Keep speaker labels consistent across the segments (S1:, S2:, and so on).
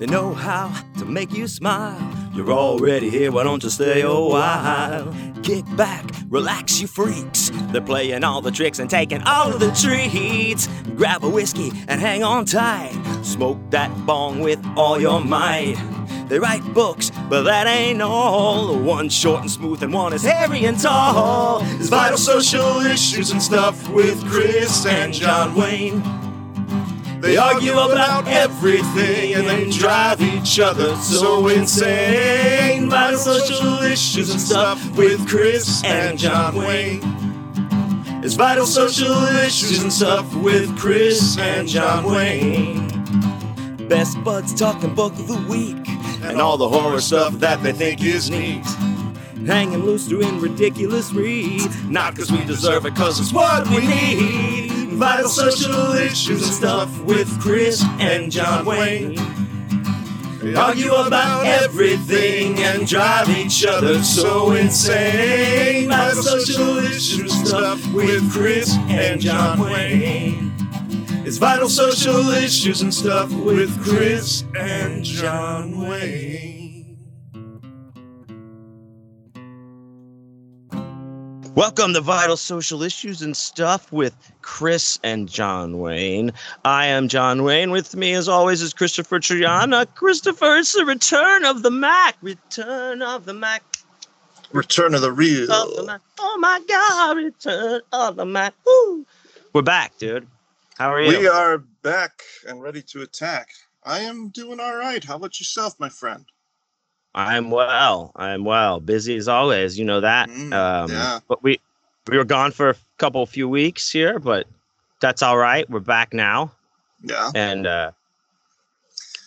S1: They know how to make you smile. You're already here, why don't you stay a while? Kick back, relax, you freaks. They're playing all the tricks and taking all of the treats. Grab a whiskey and hang on tight. Smoke that bong with all your might. They write books, but that ain't all. One short and smooth, and one is hairy and tall. It's vital social issues and stuff with Chris and John Wayne. They argue about everything and then drive each other so insane. Vital social issues and stuff with Chris and John Wayne. It's vital social issues and stuff with Chris and John Wayne. Best buds talking book of the week and all the horror stuff that they think is neat. Hanging loose doing ridiculous reads, not because we deserve it, cause it's what we need. Vital social issues and stuff with Chris and John Wayne. They argue about everything and drive each other so insane. Vital social issues and stuff with Chris and John Wayne. It's vital social issues and stuff with Chris and John Wayne. Welcome to Vital Social Issues and Stuff with Chris and John Wayne. I am John Wayne. With me, as always, is Christopher Triana. Christopher, it's the return of the Mac. Return of the Mac.
S2: Return of the real.
S1: Of the Mac. Oh my God, return of the Mac. Woo. We're back, dude. How are you?
S2: We are back and ready to attack. I am doing all right. How about yourself, my friend?
S1: I'm well. I'm well. Busy as always. You know that.
S2: Mm,
S1: um,
S2: yeah.
S1: But we we were gone for a couple few weeks here, but that's all right. We're back now,
S2: Yeah.
S1: and uh,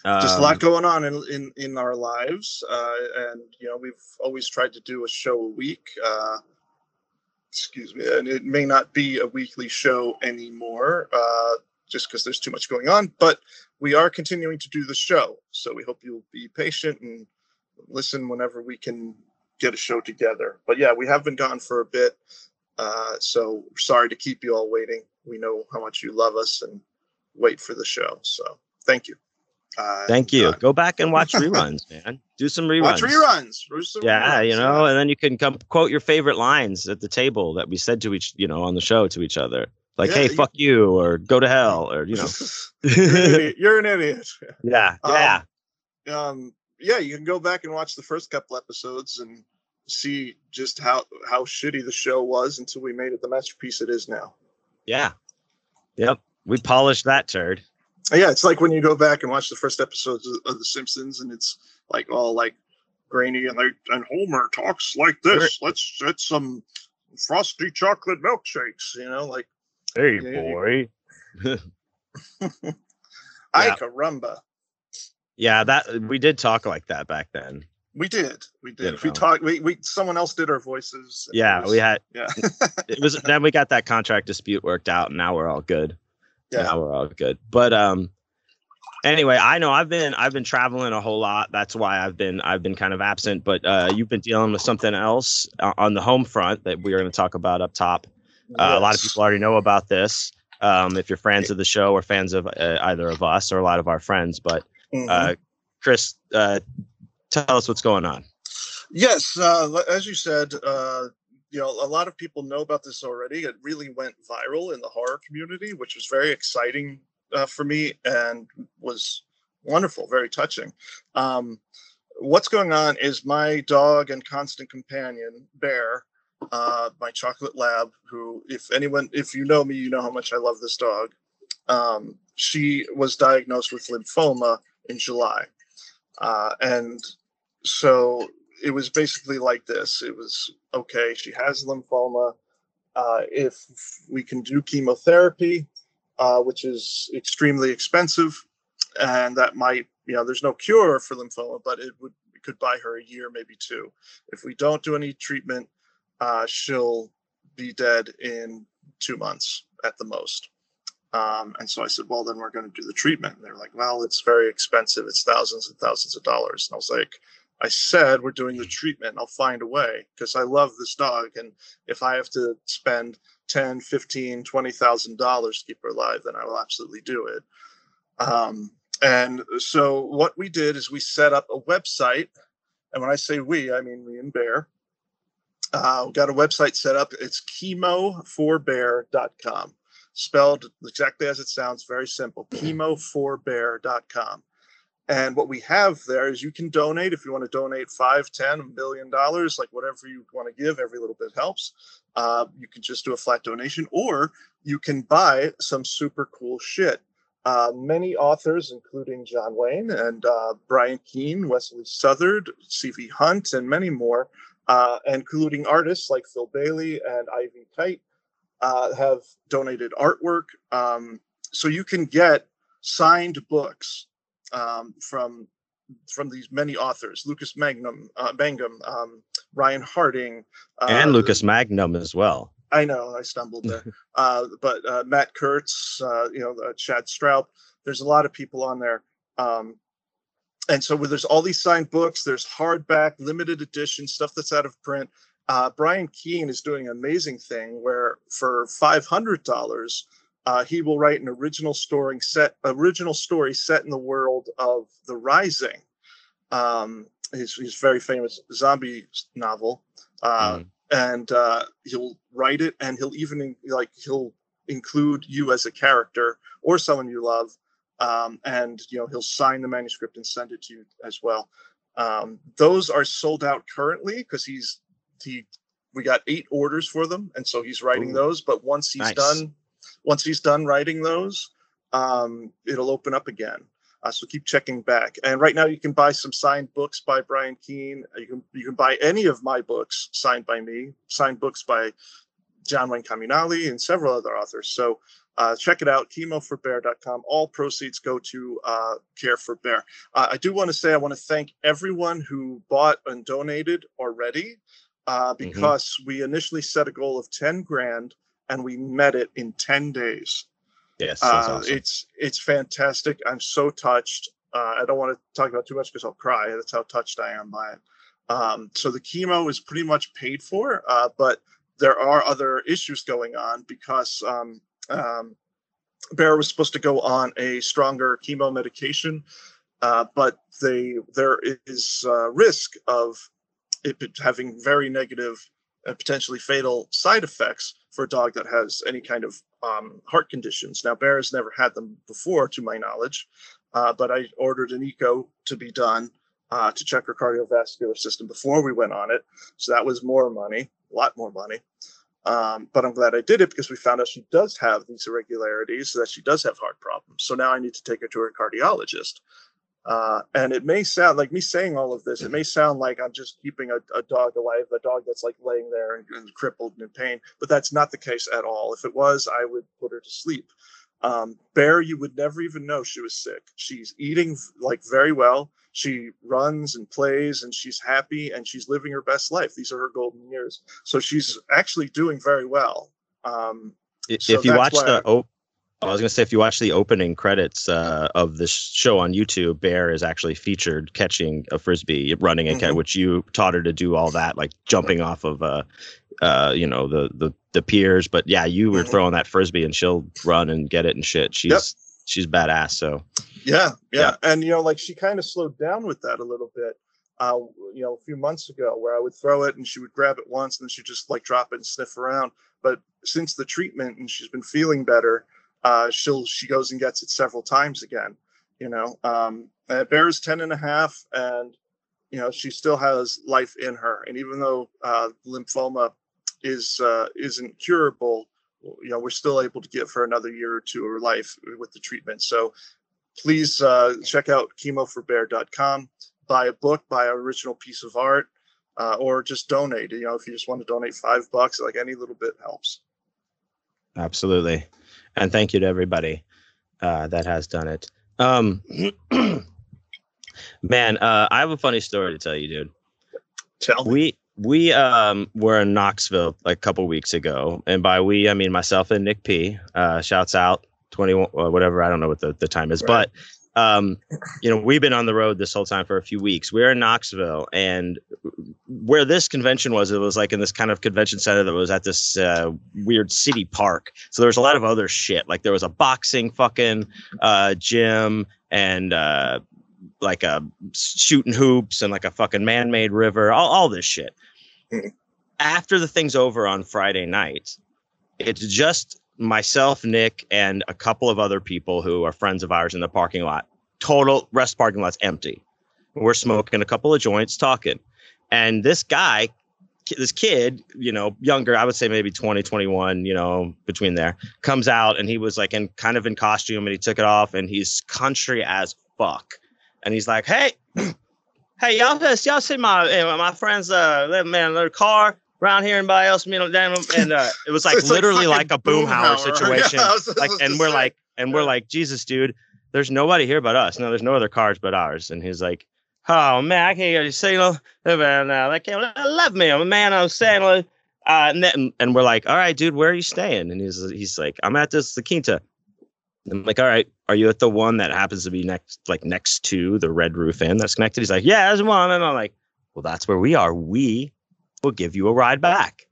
S2: Just a
S1: um,
S2: lot going on in in, in our lives, uh, and you know we've always tried to do a show a week. Uh, excuse me, and it may not be a weekly show anymore, uh, just because there's too much going on. But we are continuing to do the show, so we hope you'll be patient and listen whenever we can get a show together. But yeah, we have been gone for a bit, uh, so sorry to keep you all waiting. We know how much you love us and wait for the show. So thank you. Uh,
S1: Thank you.
S2: uh,
S1: Go back and watch reruns, man. Do some reruns.
S2: watch reruns. Some
S1: Yeah,
S2: reruns,
S1: you know, and then you can come quote your favorite lines at the table that we said to each, you know, on the show to each other. Like,
S2: Yeah,
S1: hey,
S2: you-
S1: fuck you, or go to hell, or you know.
S2: You're an idiot. You're an idiot.
S1: yeah,
S2: Um,
S1: yeah.
S2: Um, yeah, you can go back and watch the first couple episodes and see just how how shitty the show was until we made it the masterpiece it is now.
S1: Yeah. Yep. We polished that turd.
S2: Uh, yeah, it's like when you go back and watch the first episodes of, The Simpsons, and it's like all like grainy and like and Homer talks like this. Let's get some frosty chocolate milkshakes. You know, like
S1: Hey,
S2: Yeah, you-
S1: boy.
S2: I
S1: Yeah.
S2: caramba.
S1: Yeah, that we did talk like that back then.
S2: We did, we did. We talked. We, we someone else did our voices.
S1: Yeah,
S2: was-
S1: we had
S2: Yeah,
S1: it was then we got that contract dispute worked out and now we're all good.
S2: yeah.
S1: Now we're all good. But um anyway, I know I've been I've been traveling a whole lot. That's why I've been I've been kind of absent, but uh you've been dealing with something else uh, on the home front that we are going to talk about up top. Uh, a lot of people already know about this. Um, if you're fans of the show or fans of uh, either of us or a lot of our friends, but
S2: Mhm.
S1: uh, Chris, uh, tell us what's going on.
S2: Yes, uh, as you said, uh, you know, a lot of people know about this already. It really went viral in the horror community, which was very exciting uh, for me and was wonderful, very touching. Um, what's going on is my dog and constant companion, Bear, uh, my chocolate lab, who, if anyone, if you know me, you know how much I love this dog. Um, she was diagnosed with lymphoma in July. Uh, and so it was basically like this. It was okay she has lymphoma. Uh, if we can do chemotherapy uh, which is extremely expensive and that might you know there's no cure for lymphoma but it would it could buy her a year maybe two. If we don't do any treatment uh, she'll be dead in two months at the most um, and so I said, well, then we're going to do the treatment. And they're like, well, it's very expensive. It's thousands and thousands of dollars. And I was like, I said, we're doing the treatment. I'll find a way because I love this dog. And if I have to spend 10, 15, $20,000 to keep her alive, then I will absolutely do it. Um, and so what we did is we set up a website. And when I say we, I mean me and Bear. Uh, we got a website set up. It's chemo4bear.com, spelled exactly as it sounds, very simple. chemo4bear.com. And what we have there is you can donate if you want to donate five, ten, a million dollars, like whatever you want to give, every little bit helps. Uh, you can just do a flat donation, or you can buy some super cool shit. Uh, many authors, including John Wayne and uh, Brian Keene, Wesley Southard, C.V. Hunt, and many more, uh, including artists like Phil Bailey and Ivy Kite, uh, have donated artwork. Um, so you can get signed books um, from from these many authors: Lucas Magnum, uh, Mangum, um, Ryan Harding,
S1: and Lucas Magnum as well.
S2: I know I stumbled there, uh, but uh, Matt Kurtz, uh, you know, uh, Chad Stroup. There's a lot of people on there, um, and so there's all these signed books. There's hardback, limited edition stuff that's out of print. Uh, Brian Keene is doing an amazing thing where for five hundred dollars, uh, he will write an original story set, original story set in the world of The Rising. Um, his, his very famous zombie novel. Mm and uh, he'll write it and he'll even like he'll include you as a character or someone you love um, and you know he'll sign the manuscript and send it to you as well um, those are sold out currently because he's he we got eight orders for them and so he's writing Ooh, those but once he's nice. done once he's done writing those um, it'll open up again uh, so keep checking back. And right now, you can buy some signed books by Brian Keene. You can you can buy any of my books signed by me, signed books by John Wayne Comunale and several other authors. So uh, check it out, chemoforbear.com. All proceeds go to uh, Care for Bear. Uh, I do want to say I want to thank everyone who bought and donated already uh, mm-hmm. because mm-hmm. we initially set a goal of 10 grand and we met it in 10 days.
S1: Yes, uh, awesome.
S2: it's it's fantastic. I'm so touched. Uh, I don't want to talk about too much because I'll cry. That's how touched I am by it. Um, so the chemo is pretty much paid for, uh, but there are other issues going on because um, um, Bear was supposed to go on a stronger chemo medication, uh, but they there is risk of it having very negative and potentially fatal side effects for a dog that has any kind of um, heart conditions. Now, Bear has never had them before, to my knowledge, uh, but I ordered an echo to be done uh, to check her cardiovascular system before we went on it. So that was more money, a lot more money. Um, but I'm glad I did it because we found out she does have these irregularities, that she does have heart problems. So now I need to take her to her cardiologist. Uh, and it may sound like me saying all of this, it may sound like I'm just keeping a, a dog alive, a dog that's like laying there and, and, crippled and in pain, but that's not the case at all. If it was, I would put her to sleep. Um, Bear, you would never even know she was sick. She's eating like very well. She runs and plays and she's happy and she's living her best life. These are her golden years. So she's actually doing very well. Um,
S1: if so you watch the, I, oh, I was gonna say if you watch the opening credits uh, of this show on YouTube, Bear is actually featured catching a frisbee, running and mm-hmm. catch, which you taught her to do all that, like jumping off of uh, uh, you know, the the the piers. But yeah, you were mm-hmm. throwing that frisbee and she'll run and get it and shit. She's yep. she's badass. So
S2: yeah, yeah, yeah, and you know, like she kind of slowed down with that a little bit. Uh, you know, a few months ago, where I would throw it and she would grab it once and then she'd just like drop it and sniff around. But since the treatment and she's been feeling better, uh, she'll she goes and gets it several times again. You know, um, Bear's 10 and a half, and you know she still has life in her. And even though uh, lymphoma is uh, isn't curable, you know we're still able to give her another year or two of life with the treatment. So please uh, check out chemoforbear.com. Buy a book, buy an original piece of art, uh, or just donate. You know, if you just want to donate five bucks, like any little bit helps.
S1: Absolutely and thank you to everybody uh, that has done it. Um, man, uh, I have a funny story to tell you, dude.
S2: Tell.
S1: We we um were in Knoxville like a couple weeks ago, and by we I mean myself and Nick P. Uh, shouts out twenty one uh, whatever I don't know what the, the time is, right. but um, you know, we've been on the road this whole time for a few weeks. We're in Knoxville, and where this convention was, it was like in this kind of convention center that was at this uh, weird city park. So there was a lot of other shit. Like there was a boxing fucking uh, gym and uh, like a shooting hoops and like a fucking man-made river, all, all this shit.
S2: Mhm.
S1: After the thing's over on Friday night, it's just myself, Nick, and a couple of other people who are friends of ours in the parking lot. Total rest parking lot's empty. We're smoking a couple of joints, talking, and this guy, this kid, you know, younger, I would say maybe 20, 21, you know, between there, comes out and he was like in kind of in costume and he took it off and he's country as fuck. And he's like, hey, hey, y'all, y'all see my eh, my friends, uh, man, their car around here. Anybody else, you know, damn, and uh, it was like
S2: like
S1: literally like a boomhauer situation.
S2: Yeah, was-
S1: like, and we're
S2: saying.
S1: like, and we're like, Jesus, dude, there's nobody here but us. No, there's no other cars but ours. And he's like, Oh man, I can't you say no, man. Uh, they can't love me, I'm a man. I'm saying, uh, and then and we're like, all right, dude, where are you staying? And he's he's like, I'm at this the Quinta. I'm like, all right, are you at the one that happens to be next, like next to the Red Roof Inn that's connected? He's like, yeah, there's one. And I'm like, well, that's where we are. We will give you a ride back.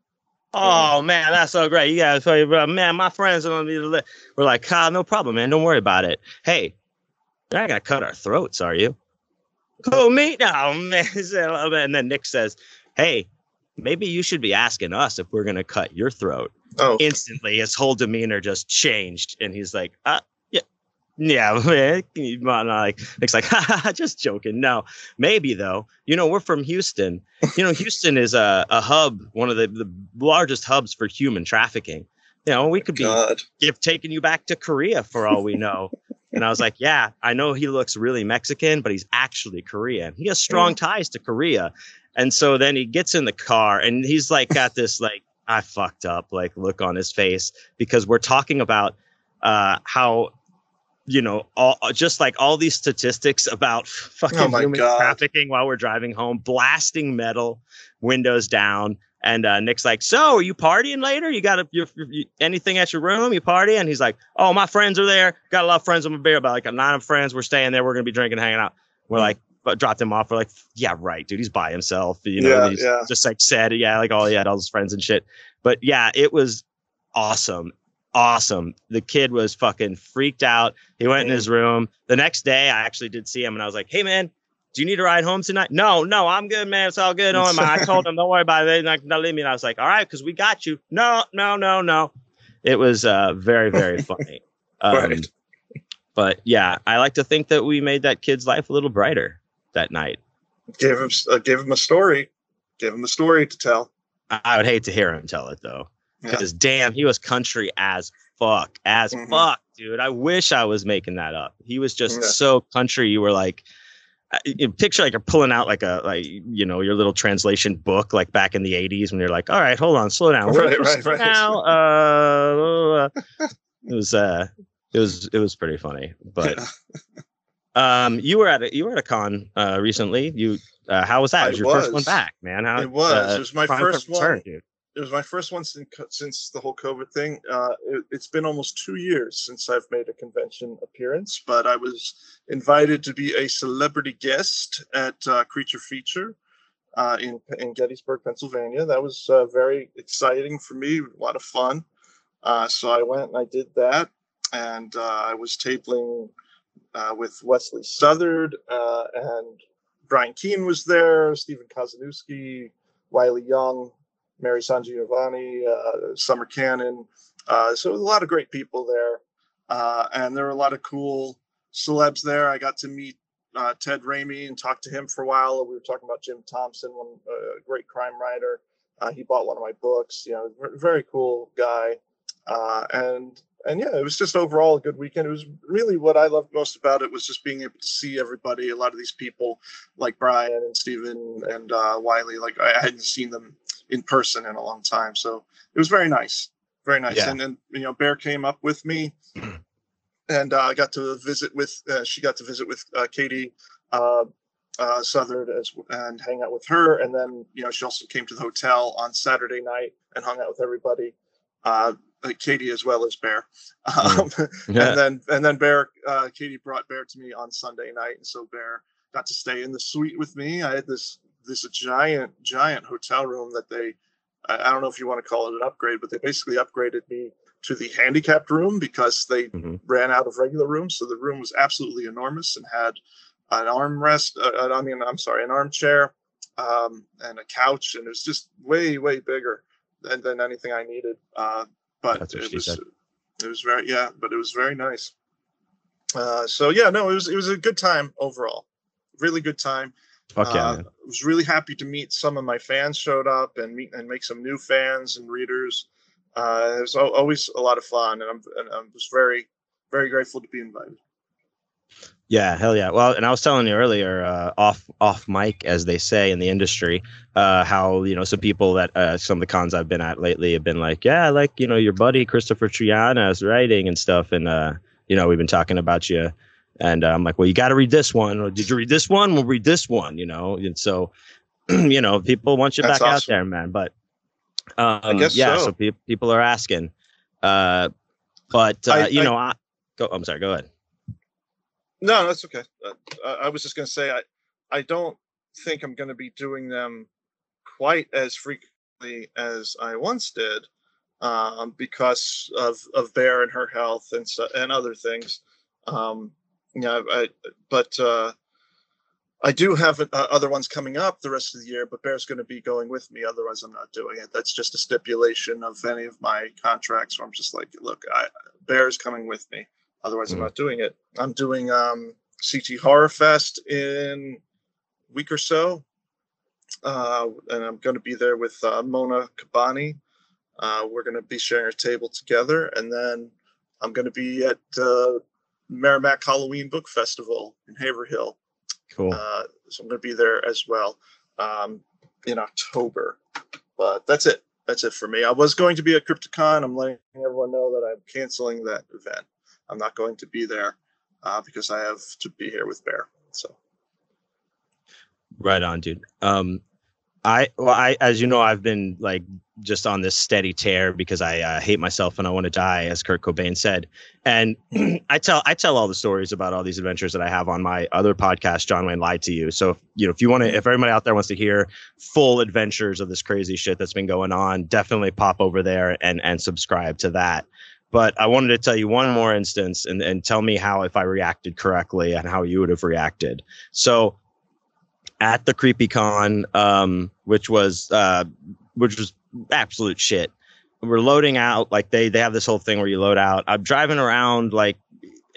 S1: Oh man, that's so great. You guys, uh, man, my friends are gonna be. li-" We're like, ah, no problem, man. Don't worry about it. Hey, you're not gonna cut our throats, are you? Who me? No, man. And then Nick says, hey, maybe you should be asking us if we're gonna cut your throat
S2: Oh,
S1: instantly his whole demeanor just changed and he's like uh yeah man like Nick's like just joking. No maybe though. You know we're from houston. You know houston is a, a hub one of the, the largest hubs for human trafficking. You know we could be
S2: God.
S1: give taking you back to korea for all we know. And i was like yeah i know he looks really mexican but he's actually korean. He has strong ties to korea. And so then he gets in the car and he's like got this like I fucked up like look on his face because we're talking about uh how you know all just like all these statistics about fucking
S2: Oh
S1: human
S2: God.
S1: trafficking while we're driving home blasting metal windows down and uh, Nick's like, "So, are you partying later? You got a, you, you, anything at your room? You party?" And he's like, "Oh, my friends are there. Got a lot of friends on my beer, about like a nine of friends. We're staying there. We're gonna be drinking, hanging out." We're like, but dropped him off. We're like, "Yeah, right, dude. He's by himself. You know,
S2: Yeah,
S1: he's
S2: yeah.
S1: just like said, yeah, like all he had all his friends and shit." But yeah, it was awesome. Awesome. The kid was fucking freaked out. He went in his room. The next day, I actually did see him and I was like, hey, man, do you need a ride home tonight? No, no, I'm good, man. It's all good. Don't worry about it. I told him, don't worry about it. They're not going leave me. And I was like, all right, because we got you. No, no, no, no. It was uh, very, very funny. Um,
S2: Right.
S1: But yeah, I like to think that we made that kid's life a little brighter that night.
S2: Give him uh, gave him a story. Give him a story to tell.
S1: I would hate to hear him tell it though.
S2: Yeah.
S1: because damn, he was country as fuck, as
S2: Mhm.
S1: fuck, dude. I wish I was making that up. He was just
S2: Yeah.
S1: so country. You were like, you picture like you're pulling out like a like you know your little translation book like back in the '80s when you're like, all right, hold on, slow down,
S2: Right, right, right.
S1: now. Uh, it was uh, it was it was pretty funny, but. Um, you were at a you were at a con uh recently. You uh, how was that? It was your first one back, man. How,
S2: It was.
S1: uh,
S2: It was my first
S1: Return,
S2: one.
S1: dude.
S2: It was my first one since, since the whole COVID thing. Uh, it, it's been almost two years since I've made a convention appearance, but I was invited to be a celebrity guest at uh, Creature Feature uh, in in Gettysburg, Pennsylvania. That was uh, very exciting for me. A lot of fun. Uh, so I went and I did that, and uh, I was tabling with Wesley Southard and Brian Keene was there, Stephen Kozeniewski, Wiley Young, Mary Sangiovanni, uh, Summer Cannon. Uh, so a lot of great people there. Uh, and there were a lot of cool celebs there. I got to meet uh, Ted Raimi and talk to him for a while. We were talking about Jim Thompson, one uh, great crime writer. Uh, he bought one of my books. You know, very cool guy. And and yeah, it was just overall a good weekend. It was really what I loved most about it was just being able to see everybody. A lot of these people, like Brian and Stephen and uh, Wiley, like I hadn't seen them in person in a long time. So it was very nice, very nice.
S1: Yeah.
S2: And then you know, Bear came up with me, and uh, I got to visit with. Uh, she got to visit with uh, Katie uh, uh, Southard as and hang out with her. And then you know, she also came to the hotel on Saturday night and hung out with everybody. Uh, Katie as well as Bear. Um,
S1: Yeah.
S2: and then and then Bear, uh, Katie brought Bear to me on Sunday night, and so Bear got to stay in the suite with me. I had this this giant giant hotel room that they I, don't know if you want to call it an upgrade, but they basically upgraded me to the handicapped room because they
S1: Mhm.
S2: ran out of regular rooms. So the room was absolutely enormous and had an armrest. Uh, I mean, I'm sorry, an armchair um, and a couch, and it was just way, way bigger than, than anything I needed. Uh, but it was,
S1: said.
S2: it was very, yeah, but it was very nice. Uh, so yeah, no, it was it was a good time overall. Really good time.
S1: Fuck yeah,
S2: Uh. I was really happy to meet some of my fans showed up and meet and make some new fans and readers. Uh, it was al- always a lot of fun, and I'm and I was very very grateful to be invited.
S1: Yeah, hell yeah. Well, and I was telling you earlier, uh, off off mic, as they say in the industry, uh, how you know some people that uh, some of the cons I've been at lately have been like, yeah, I like you know your buddy Christopher Triana's writing and stuff, and uh, you know we've been talking about you, and uh, I'm like, well, you got to read this one. Or, Did you read this one? We'll read this one. You know, and so you know people want you
S2: That's
S1: back out there, man. But um,
S2: guess
S1: yeah,
S2: so.
S1: so, pe- people are asking, uh, but uh,
S2: I-
S1: you
S2: I-
S1: know, I, go. I'm sorry. Go ahead.
S2: No, that's okay. Uh, I, I was just going to say I I don't think I'm going to be doing them quite as frequently as I once did um, because of of Bear and her health and so, and other things. Um, yeah, I, but uh, I do have uh, other ones coming up the rest of the year. But Bear's going to be going with me. Otherwise, I'm not doing it. That's just a stipulation of any of my contracts. Where I'm just like, look, I, Bear's coming with me. Otherwise, I'm
S1: Mhm.
S2: not doing it. I'm doing um, CT Horror Fest in a week or so, uh, and I'm going to be there with uh, Mona Kabbani. Uh, we're going to be sharing a table together, and then I'm going to be at uh, Merrimack Halloween Book Festival in Haverhill.
S1: Cool.
S2: Uh, so I'm going to be there as well um, in October. But that's it. That's it for me. I was going to be at Crypticon. I'm letting everyone know that I'm canceling that event. I'm not going to be there uh, because I have to be here with Bear. So
S1: Right on, dude. Um, I well, I as you know, I've been like just on this steady tear because I uh, hate myself and I want to die, as Kurt Cobain said. And I tell I tell all the stories about all these adventures that I have on my other podcast, John Wayne Lied to You. So if, you know, if you want to, if everybody out there wants to hear full adventures of this crazy shit that's been going on, definitely pop over there and and subscribe to that. But I wanted to tell you one more instance and, and tell me how if I reacted correctly and how you would have reacted. So at the creepy con um which was uh which was absolute shit. We're loading out like they they have this whole thing where you load out. I'm driving around like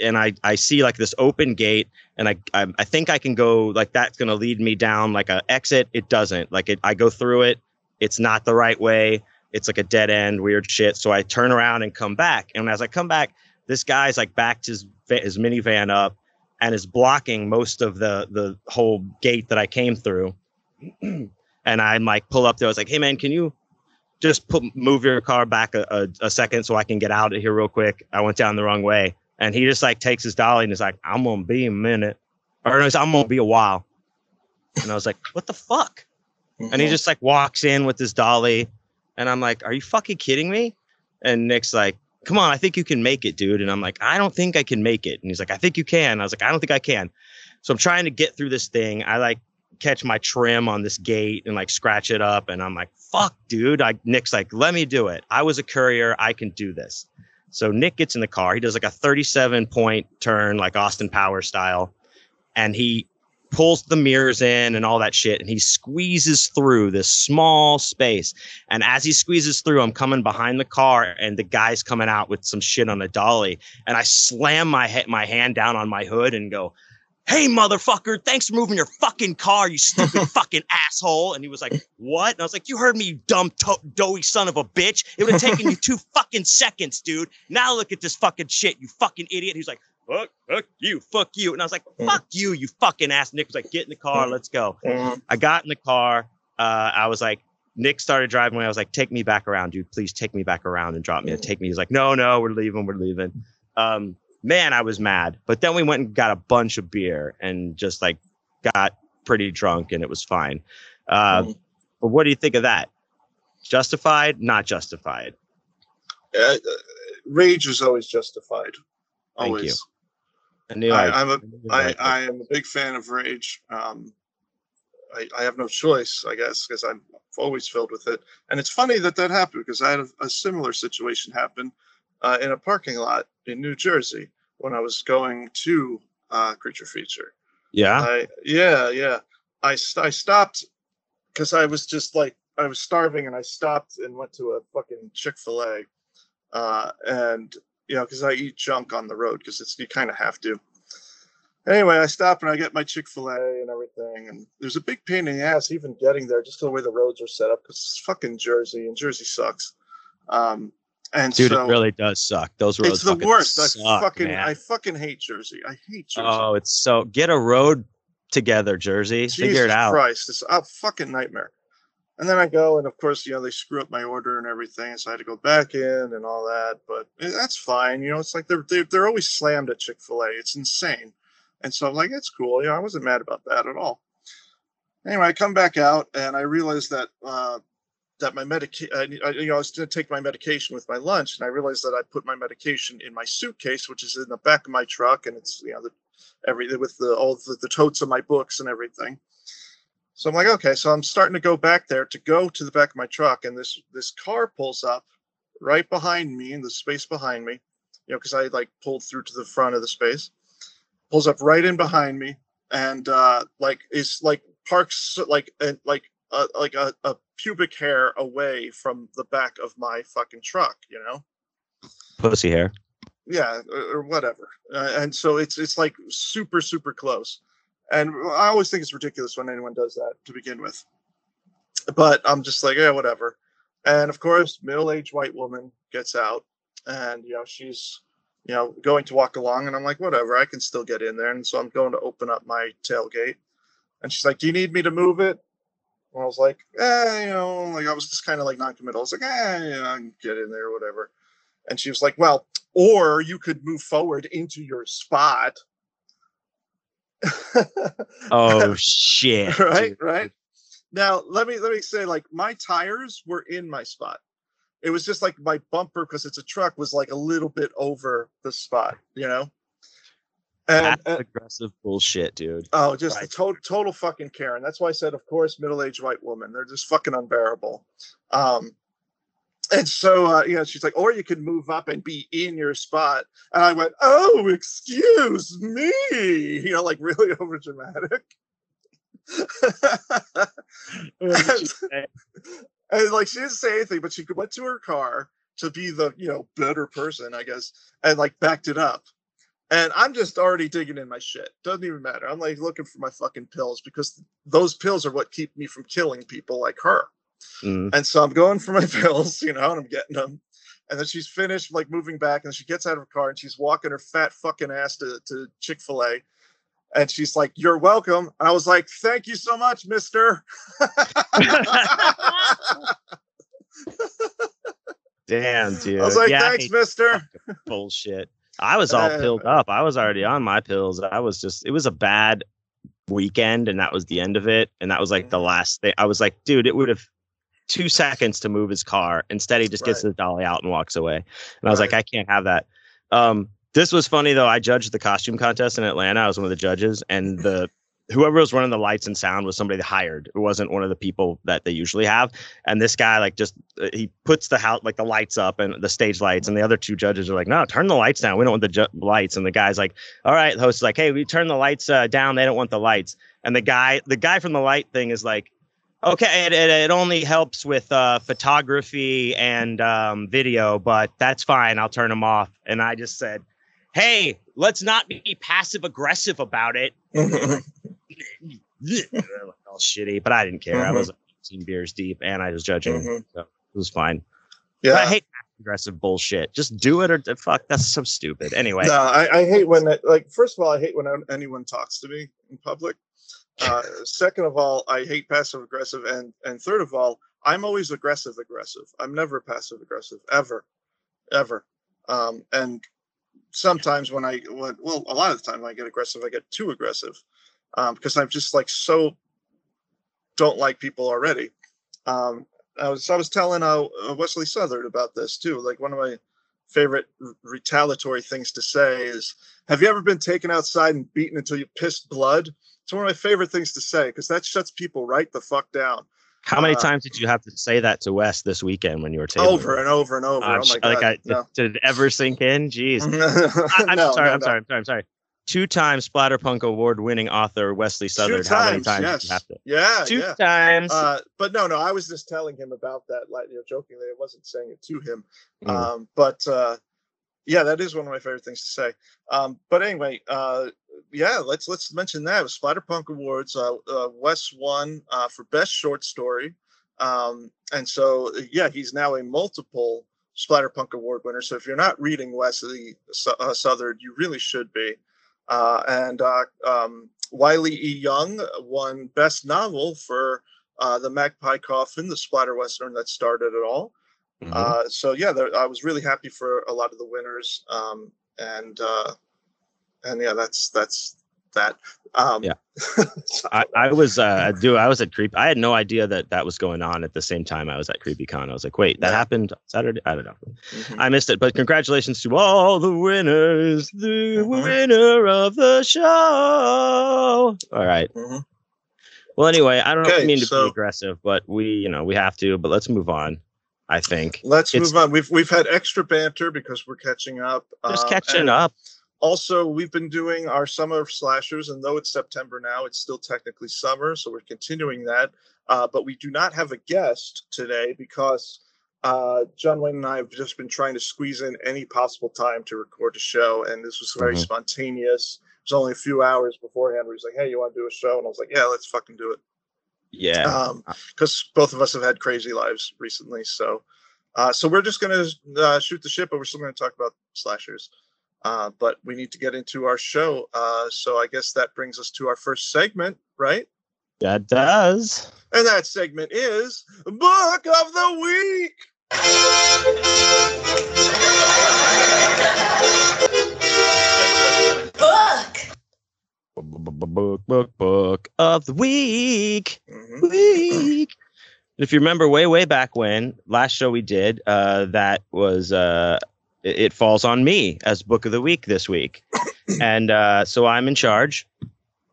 S1: and i i see like this open gate and i i, I think i can go like that's going to lead me down like a exit. It doesn't. Like it i go through it. It's not the right way. It's like a dead end weird shit. So i turn around and come back. And as i come back this guy's like backed his his minivan up and is blocking most of the the whole gate that I came through. and I'm like, pull up there. I was like, hey man, can you just put move your car back a, a, a second so I can get out of here real quick? I went down the wrong way. And he just like takes his dolly and is like, I'm gonna be a minute. Or no, I'm gonna be a while. And I was like, what the fuck? And he mhm. just like walks in with his dolly. And I'm like, are you fucking kidding me? And Nick's like, come on, I think you can make it, dude. And I'm like, I don't think I can make it. And he's like, I think you can. I was like, I don't think I can. So I'm trying to get through this thing. I like catch my trim on this gate and like scratch it up. And I'm like, fuck, dude. I Nick's like, let me do it. I was a courier. I can do this. So Nick gets in the car. He does like a 37 point turn, like Austin Power style. And he pulls the mirrors in and all that shit. And he squeezes through this small space. And as he squeezes through, I'm coming behind the car, and the guy's coming out with some shit on a dolly. And I slam my he- my hand down on my hood and go, "Hey, motherfucker! Thanks for moving your fucking car, you stupid fucking asshole!" And he was like, "What?" And I was like, "You heard me, you dumb to- doughy son of a bitch! It would have taken you two fucking seconds, dude. Now look at this fucking shit, you fucking idiot!" He's like. Fuck, fuck you, fuck you. And I was like, fuck you, you fucking ass. Nick was like, get in the car, let's go. I got in the car. Uh, I was like, Nick started driving away. I was like, take me back around, dude. Please take me back around and drop me and take me. He's like, no, no, we're leaving. We're leaving. Um, man, I was mad. But then we went and got a bunch of beer and just like got pretty drunk and it was fine. Uh,
S2: Mhm.
S1: but what do you think of that? Justified? Not justified.
S2: Uh, uh, rage is always justified.
S1: Thank you. I knew
S2: I, I'm a
S1: I
S2: I, am a big fan of Rage. Um, I, I have no choice, I guess, because I'm always filled with it. And it's funny that that happened because I had a, a similar situation happen uh, in a parking lot in New Jersey when I was going to uh, Creature Feature.
S1: Yeah.
S2: I yeah yeah. I I stopped because I was just like I was starving and I stopped and went to a fucking Chick Fil A, uh, and you know because I eat junk on the road because it's you kind of have to. Anyway, I stop and I get my Chick Fil A and everything, and there's a big pain in the ass even getting there just the way the roads are set up because it's fucking Jersey and Jersey sucks. Um, and
S1: Dude,
S2: so
S1: it really does suck. Those roads
S2: it's the
S1: fucking
S2: worst. I fucking
S1: man.
S2: I fucking hate Jersey. I hate Jersey.
S1: Oh, it's so get a road together, Jersey. Figure
S2: Jesus
S1: it out.
S2: Christ, it's a fucking nightmare. And then I go, and of course, you know, they screw up my order and everything, so I had to go back in and all that. But that's fine. You know, it's like they're they're, they're always slammed at Chick Fil A. It's insane. And so I'm like, it's cool. You know, I wasn't mad about that at all. Anyway, I come back out and I realized that uh, that my medication, you know, I was going to take my medication with my lunch, and I realized that I put my medication in my suitcase, which is in the back of my truck, and it's you know the everything with the all the, the totes of my books and everything. So I'm like, okay, so I'm starting to go back there to go to the back of my truck, and this this car pulls up right behind me in the space behind me, you know, because I like pulled through to the front of the space, pulls up right in behind me, and uh like is like parks like and like uh, like a, a pubic hair away from the back of my fucking truck, you know?
S1: Pussy hair.
S2: yeah or, or whatever. Uh, and so it's it's like super super close and i always think it's ridiculous when anyone does that to begin with. But i'm just like yeah whatever. And of course middle-aged white woman gets out and you know she's you know going to walk along and i'm like whatever i can still get in there. And so i'm going to open up my tailgate and she's like do you need me to move it? And i was like eh, you know like i was just kind of like non-committal. I was like eh, yeah, i can get in there whatever. And she was like well or you could move forward into your spot.
S1: Oh shit.
S2: right,
S1: dude.
S2: right. Now let me let me say, like my tires were in my spot. It was just like my bumper because it's a truck was like a little bit over the spot, you know. And,
S1: That's
S2: and-
S1: aggressive bullshit, dude.
S2: oh, just
S1: Right.
S2: total total fucking Karen. That's why I said, of course, middle aged white woman. They're just fucking unbearable. Um, and so uh, you know, she's like, or you can move up and be in your spot. And I went, oh, excuse me, you know, like really over dramatic. and, and, like she didn't say anything, but she went to her car to be the you know better person, I guess, and like backed it up. And I'm just already digging in my shit. Doesn't even matter. I'm like looking for my fucking pills because those pills are what keep me from killing people like her.
S1: Mm.
S2: And so I'm going for my pills, you know, and I'm getting them. And then she's finished like moving back, and she gets out of her car and she's walking her fat fucking ass to, to Chick fil A. And she's like, You're welcome. And I was like, Thank you so much, mister.
S1: Damn, dude.
S2: I was like,
S1: Yeah,
S2: Thanks, mister.
S1: bullshit. I was all
S2: Uh,
S1: pilled up. I was already on my pills. I was just it was a bad weekend and that was the end of it. And that was like the
S2: Mhm.
S1: last thing. I was like, dude, it would have two seconds to move his car. Instead, he just gets
S2: Right.
S1: his dolly out and walks away. And I was like, I can't have that. Um, this was funny though. I judged the costume contest in Atlanta. I was one of the judges, and the whoever was running the lights and sound was somebody they hired. It wasn't one of the people that they usually have. And this guy like just uh, he puts the house like the lights up and the stage lights, and the other two judges are like, no, turn the lights down. We don't want the ju- lights. And the guy's like, all right. The host is like, hey, we turn the lights uh, down. They don't want the lights. And the guy, the guy from the light thing is like. Okay, it, it, it only helps with uh, photography and um, video, but that's fine. I'll turn them off. And I just said, "Hey, let's not be passive aggressive about it." all shitty, but I didn't care. I
S2: Mhm.
S1: was 18 beers deep, and I was judging,
S2: Mhm.
S1: so it was fine. But I hate aggressive bullshit. Just do it or d- fuck. That's so stupid. Anyway,
S2: No, I, I hate when that, like first of all, I hate when anyone talks to me in public. Uh, second of all, I hate passive aggressive, and and third of all, I'm always aggressive aggressive. I'm never passive aggressive ever, ever. Um, and sometimes when I when, well, a lot of the time when I get aggressive, I get too aggressive um, because I'm just like so don't like people already. Um, I was I was telling uh, uh, Wesley Southard about this too. Like one of my favorite r- retaliatory things to say is, "Have you ever been taken outside and beaten until you pissed blood?" It's one of my favorite things to say because that shuts people right the fuck down.
S1: How many
S2: Uh,
S1: times did you have to say that to Wes this weekend when you were tabling?
S2: over and over and over.
S1: Uh,
S2: oh my
S1: like! I,
S2: no.
S1: did it ever sink in? Jeez. I, am
S2: No,
S1: sorry.
S2: no,
S1: I'm sorry. I'm sorry. I'm sorry. Two-time Splatterpunk award-winning author Wesley
S2: Two
S1: Southard.
S2: times,
S1: How many times
S2: yes.
S1: did you have to?
S2: Yeah,
S1: Two
S2: yeah.
S1: times.
S2: Uh, but no, no, I was just telling him about that, like you know, jokingly. I wasn't saying it to him.
S1: Mm.
S2: Um, but uh, yeah, that is one of my favorite things to say. Um, but anyway, uh, yeah, let's let's mention that. It was Splatterpunk Awards. Uh, uh, Wes won uh, for best short story, um, and so yeah, he's now a multiple Splatterpunk Award winner. So if you're not reading Wesley Su- uh, Southard, you really should be. Uh, and uh, um, Wile E. Young won Best Novel for uh, the Magpie Coffin, the splatter western that started it all.
S1: Mhm.
S2: Uh, so yeah, there, I was really happy for a lot of the winners, um, and uh, and yeah, that's that's that. Um,
S1: Yeah.
S2: so-
S1: I, I was uh dude, I was at Creep. I had no idea that that was going on at the same time I was at CreepyCon. I was like, wait, that
S2: Yeah.
S1: happened Saturday? I don't know.
S2: Mhm.
S1: I missed it, but congratulations to all the winners, the
S2: Mhm.
S1: winner of the show. All right.
S2: Mhm.
S1: Well, anyway, I don't
S2: Okay,
S1: mean to
S2: so-
S1: be aggressive, but we, you know, we have to. But let's move on. I think
S2: Let's
S1: It's-
S2: move on. We've we've had extra banter because we're catching up.
S1: just
S2: uh,
S1: catching
S2: and
S1: up.
S2: Also, we've been doing our summer slashers, and though it's September now, it's still technically summer, so we're continuing that. Uh, but we do not have a guest today because uh, John Wayne and I have just been trying to squeeze in any possible time to record a show, and this was very
S1: Mhm.
S2: spontaneous. It was only a few hours beforehand. Where he's like, "Hey, you want to do a show?" And I was like, "Yeah, let's fucking do it."
S1: Yeah.
S2: Um, because both of us have had crazy lives recently. So, uh, so we're just gonna uh, shoot the ship, but we're still gonna talk about slashers. Uh, but we need to get into our show. Uh, so I guess that brings us to our first segment, right?
S1: that does.
S2: And that segment is Book of the Week.
S3: Book.
S1: Book, book, book of the week.
S2: Mhm.
S1: week. If you remember way, way back when, last show we did, uh, that was uh, it, it falls on me as book of the week this week, and uh, so I'm in charge.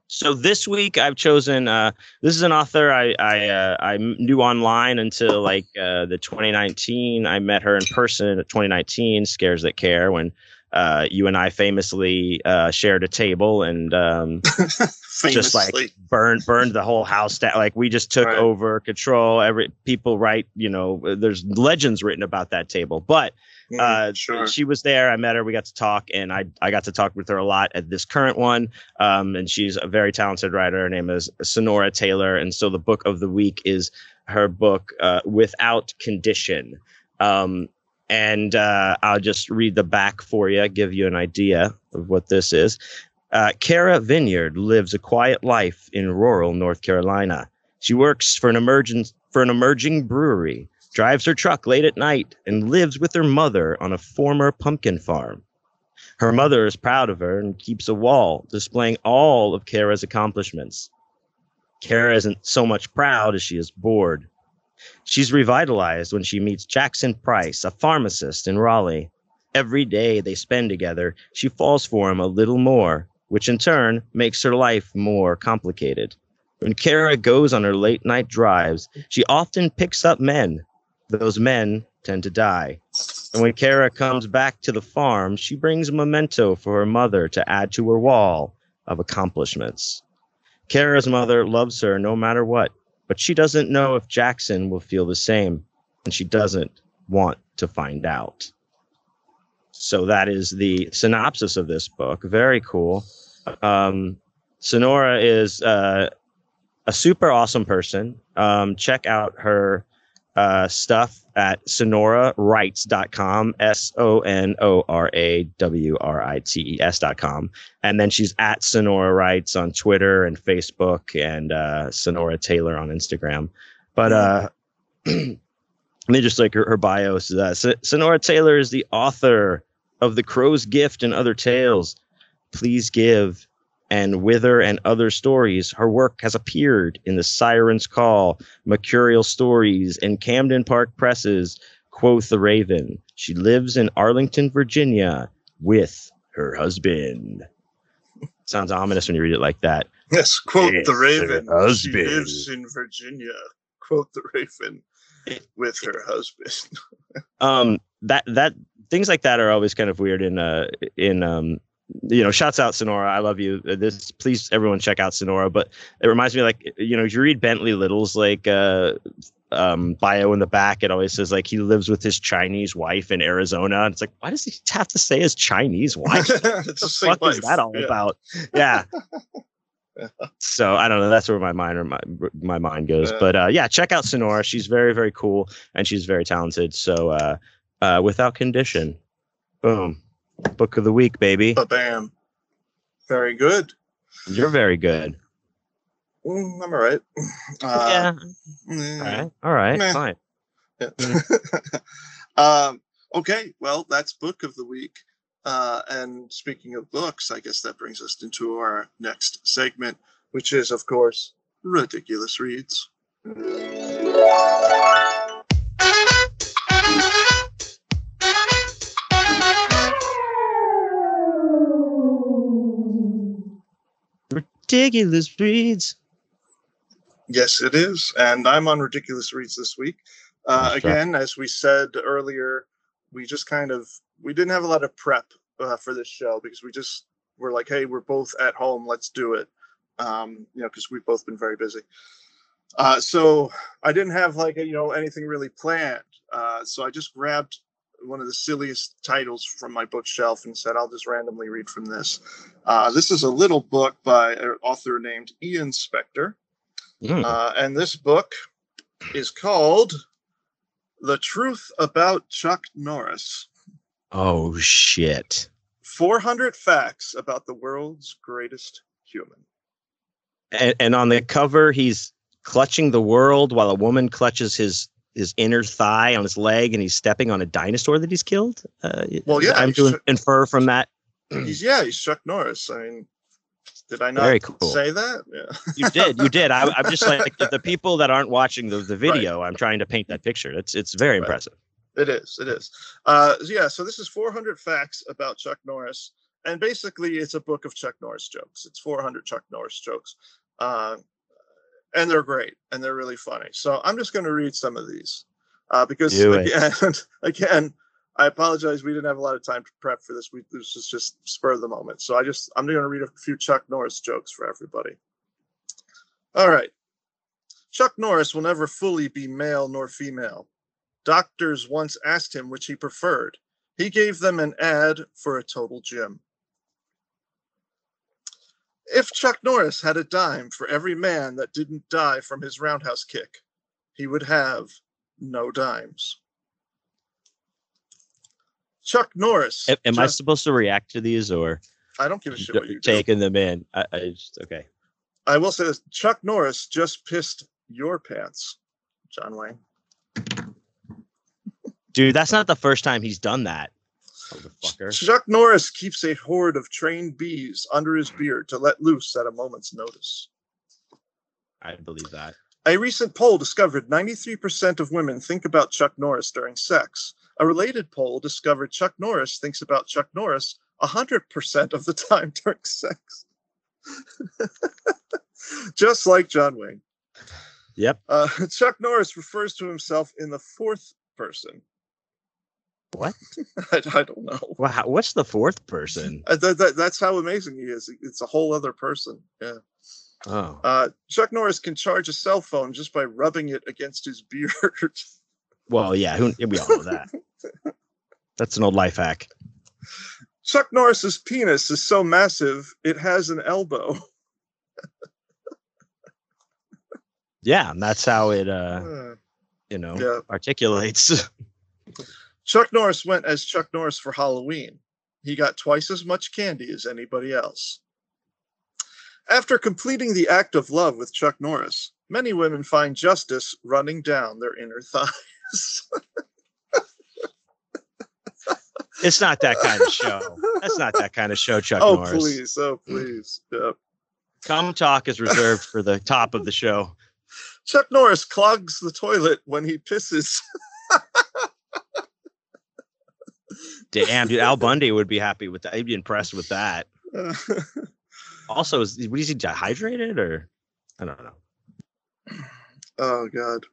S1: So this week I've chosen. Uh, this is an author I I uh, I knew online until like uh, the 2019. I met her in person at 2019. Scares that care when. Uh, you and I famously uh, shared a table, and um, just like burned burned the whole house down. Like we just took
S2: Right.
S1: over control. Every people write, you know, there's legends written about that table. But uh,
S2: sure.
S1: she was there. I met her. We got to talk, and I I got to talk with her a lot at this current one. Um, and she's a very talented writer. Her name is Sonora Taylor, and so the book of the week is her book uh, Without Condition. Um, and uh, I'll just read the back for you, give you an idea of what this is. Uh, Kara Vineyard lives a quiet life in rural North Carolina. She works for an emerging for an emerging brewery, drives her truck late at night, and lives with her mother on a former pumpkin farm. Her mother is proud of her and keeps a wall displaying all of Kara's accomplishments. Kara isn't so much proud as she is bored. She's revitalized when she meets Jackson Price, a pharmacist in Raleigh. Every day they spend together, she falls for him a little more, which in turn makes her life more complicated. When Kara goes on her late night drives, she often picks up men. Those men tend to die. And when Kara comes back to the farm, she brings a memento for her mother to add to her wall of accomplishments. Kara's mother loves her no matter what, but she doesn't know if Jackson will feel the same, and she doesn't want to find out. So that is the synopsis of this book. Very cool. Um, Sonora is uh, a super awesome person. Um, check out her uh, stuff at sonorawrites.com, S O N O R A W R I T E S.com. And then she's at Sonora on Twitter and Facebook and uh, Sonora Taylor on Instagram. But uh, let me just like her, her bio is uh, So- Sonora Taylor is the author of The Crow's Gift and Other Tales. Please give and Wither and other stories. Her work has appeared in The Siren's Call, Mercurial Stories, and Camden Park Presses, Quoth the Raven. She lives in Arlington, Virginia with her husband. Sounds ominous when you read it like that.
S2: yes, quote
S1: Yes,
S2: the Raven.
S1: her
S2: She lives in Virginia. quote the Raven with her husband.
S1: um that that things like that are always kind of weird in uh in um you know shouts out sonora. I love you. Uh, this please everyone check out sonora. But it reminds me like you know you read bentley little's like uh um bio in the back it always says like he lives with his chinese wife in arizona. And it's like why does he have to say his chinese wife? What
S2: the
S1: fuck is that all
S2: Yeah.
S1: about? Yeah.
S2: Yeah.
S1: so i don't know. That's where my mind or my my mind goes.
S2: Yeah.
S1: but uh yeah check out sonora. She's very very cool and she's very talented. So uh uh without condition. Boom book of the week baby
S2: But bam. Very good.
S1: you're very good
S2: Mm, I'm all right. Uh,
S1: yeah
S2: mm,
S1: all right all right
S2: meh.
S1: fine
S2: yeah. um, okay, well, that's book of the week. Uh, and speaking of books, I guess that brings us into our next segment, which is, of course, ridiculous reads.
S1: Ridiculous reads
S2: Yes, it is. And I'm on Ridiculous Reads this week. Uh,
S1: Nice
S2: again, as we said earlier, we just kind of we didn't have a lot of prep uh, for this show because we just were like, hey, we're both at home, let's do it. Um, you know, because we've both been very busy. Uh, so I didn't have like you know anything really planned. Uh, so I just grabbed one of the silliest titles from my bookshelf and said, I'll just randomly read from this. Uh, this is a little book by an author named Ian Spector.
S1: Mm.
S2: Uh, and this book is called The Truth About Chuck Norris
S1: oh shit
S2: 400 Facts About the World's Greatest Human.
S1: and, and on the cover he's clutching the world while a woman clutches his his inner thigh on his leg and he's stepping on a dinosaur that he's killed uh,
S2: Well, yeah,
S1: i'm to infer from that
S2: He's, yeah, he's Chuck Norris. I mean, did I not
S1: Very cool.
S2: say that? Yeah.
S1: you did you did I, i'm just like the people that aren't watching the, the video i'm trying to paint that picture it's it's very
S2: Right.
S1: impressive
S2: It is. It is. Uh, yeah. So this is 400 facts about Chuck Norris, and basically it's a book of Chuck Norris jokes. It's 400 Chuck Norris jokes, uh, and they're great and they're really funny. So I'm just going to read some of these uh, because
S1: Do it.
S2: again, again, I apologize. We didn't have a lot of time to prep for this. We this was just spur of the moment. So I just I'm going to read a few Chuck Norris jokes for everybody. All right. Chuck Norris will never fully be male nor female. Doctors once asked him which he preferred. He gave them an ad for a total gym. If Chuck Norris had a dime for every man that didn't die from his roundhouse kick, he would have no dimes. Chuck Norris.
S1: Am, am i supposed to react to these or
S2: I don't give a shit what you do.
S1: taking them in I, I just okay
S2: I will say this: Chuck Norris just pissed your pants, John Wayne.
S1: dude that's not the first time he's done that motherfucker
S2: Chuck Norris keeps a horde of trained bees under his beard to let loose at a moment's notice.
S1: i believe that
S2: A recent poll discovered 93% of women think about Chuck Norris during sex. A related poll discovered Chuck Norris thinks about Chuck Norris 100% of the time during sex. Just like John Wayne.
S1: Yep.
S2: Uh, Chuck Norris refers to himself in the fourth person.
S1: What?
S2: I, I don't know.
S1: Wow, what's the fourth person?
S2: Uh, that, that, that's how amazing he is. It's a whole other person. Yeah.
S1: Oh,
S2: Uh, Chuck Norris can charge a cell phone just by rubbing it against his beard.
S1: well, yeah, who, we all know that. That's an old life hack.
S2: Chuck Norris's penis is so massive it has an elbow.
S1: Yeah, and that's how it, uh,
S2: Uh,
S1: you know,
S2: yeah.
S1: articulates.
S2: Chuck Norris went as Chuck Norris for Halloween. He got twice as much candy as anybody else. After completing the act of love with Chuck Norris, many women find justice running down their inner thighs.
S1: it's not that kind of show. That's not that kind of show, Chuck Norris.
S2: oh,
S1: Norris.
S2: please. Oh, please. Yeah.
S1: Come talk is reserved for the top of the show.
S2: Chuck Norris clogs the toilet when he pisses.
S1: Damn, dude, Al Bundy would be happy with that. He'd be impressed with that. Also, is is he dehydrated or I don't know.
S2: oh, God.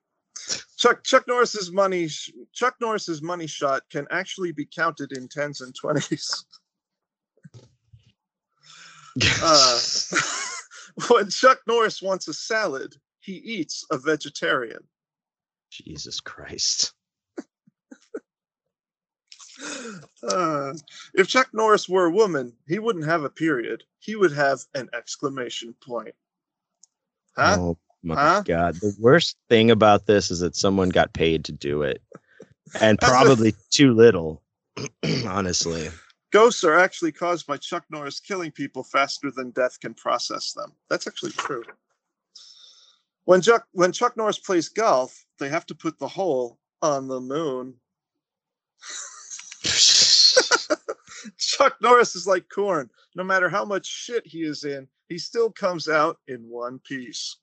S2: Chuck Chuck Norris's money Chuck Norris's money shot can actually be counted in tens and twenties. Uh, when Chuck Norris wants a salad, he eats a vegetarian.
S1: Jesus Christ.
S2: Uh, if Chuck Norris were a woman, he wouldn't have a period. He would have an exclamation point. Huh?
S1: Oh my
S2: Huh?
S1: god. The worst thing about this is that someone got paid to do it. And probably too little. honestly.
S2: Ghosts are actually caused by Chuck Norris killing people faster than death can process them. That's actually true. When Chuck when Chuck Norris plays golf, they have to put the hole on the moon. Chuck Norris is like corn. No matter how much shit he is in, he still comes out in one piece.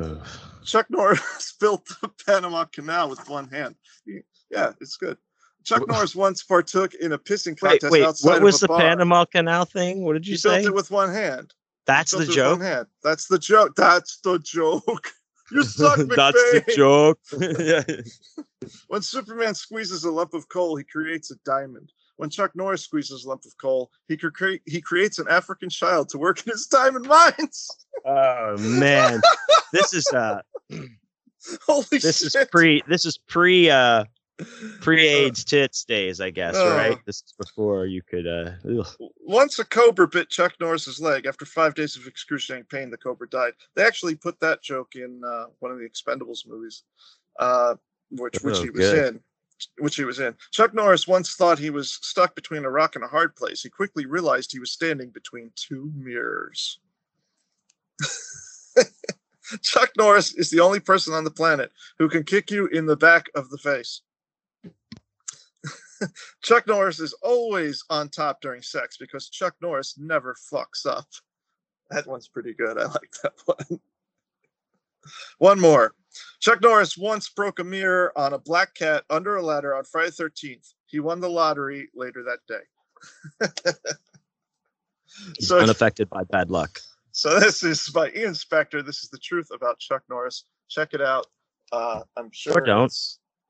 S1: Ugh.
S2: Chuck Norris built the Panama Canal with one hand. He- yeah, it's good. Chuck Norris once partook in a pissing
S1: Wait,
S2: contest
S1: wait.
S2: outside
S1: What
S2: of
S1: was
S2: a
S1: the
S2: bar.
S1: Panama Canal thing? What did you
S2: He
S1: say?
S2: built it with one hand.
S1: That's the joke.
S2: That's the joke. That's the joke. You suck, McBain.
S1: That's the joke. yeah.
S2: When Superman squeezes a lump of coal, he creates a diamond. When Chuck Norris squeezes a lump of coal, he cre- he creates an African child to work in his diamond mines.
S1: Oh man. This is uh
S2: Holy
S1: this is pre this is pre uh pre AIDS tits days, I guess,
S2: Oh.
S1: right? This is before you could uh ugh.
S2: Once a cobra bit Chuck Norris's leg. After five days of excruciating pain, the cobra died. They actually put that joke in uh, one of the Expendables movies, uh, which which
S1: Oh,
S2: he was
S1: good.
S2: in. Which he was in. Chuck Norris once thought he was stuck between a rock and a hard place. He quickly realized he was standing between two mirrors. Chuck Norris is the only person on the planet who can kick you in the back of the face. Chuck Norris is always on top during sex because Chuck Norris never fucks up. That one's pretty good. I like that one. one more. Chuck Norris once broke a mirror on a black cat under a ladder on Friday 13th. He won the lottery later that day.
S1: He's
S2: so,
S1: unaffected by bad luck.
S2: so this is by Ian Spector. This is the truth about Chuck Norris. Check it out. Uh, I'm sure.
S1: Or
S2: don't.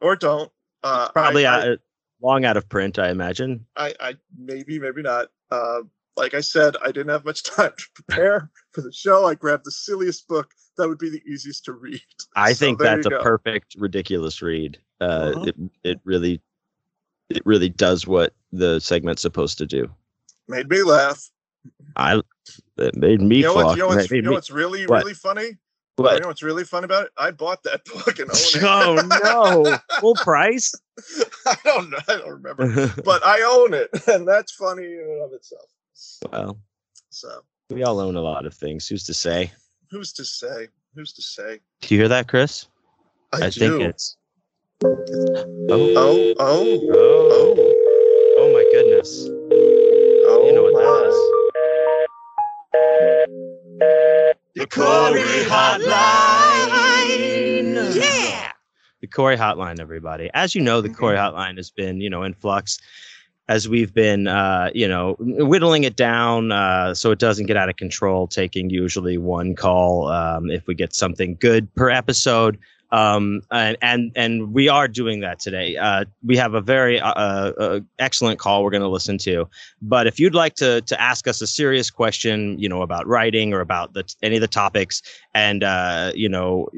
S2: Or don't. Uh,
S1: Probably
S2: I- I-
S1: uh, long out of print, I imagine.
S2: I, I maybe, maybe not. Uh, like I said, I didn't have much time to prepare for the show. I grabbed the silliest book that would be the easiest to read.
S1: I
S2: So
S1: think that's a perfect ridiculous read. Uh,
S2: Uh-huh.
S1: It it really it really does what the segment's supposed to do.
S2: Made me laugh.
S1: I it made me
S2: You know, what, you, know what's, you know what's really,
S1: What?
S2: really funny?
S1: what?
S2: You know what's really fun about it? I bought that book and own it.
S1: Oh no! Full price.
S2: I don't know. I don't remember. But I own it, and that's funny in and of itself.
S1: well,
S2: So
S1: we all own a lot of things. Who's to say?
S2: Who's to say? Who's to say?
S1: Do you hear that, Chris?
S2: I,
S1: think
S2: do.
S1: it's.
S2: Oh, oh,
S1: Oh,
S2: oh,
S1: oh my goodness!
S2: oh.
S1: You know what that
S2: my.
S1: is?
S3: The Corey Hotline.
S1: Yeah. The Corey Hotline, everybody. As you know, the
S2: Mhm.
S1: Corey Hotline has been, you know, in flux as we've been, uh, you know, whittling it down uh, so it doesn't get out of control, taking usually one call um, if we get something good per episode. Um, and, and and we are doing that today. Uh, we have a very uh, uh, excellent call we're going to listen to. But if you'd like to to ask us a serious question, you know, about writing or about the, any of the topics, and uh, you know,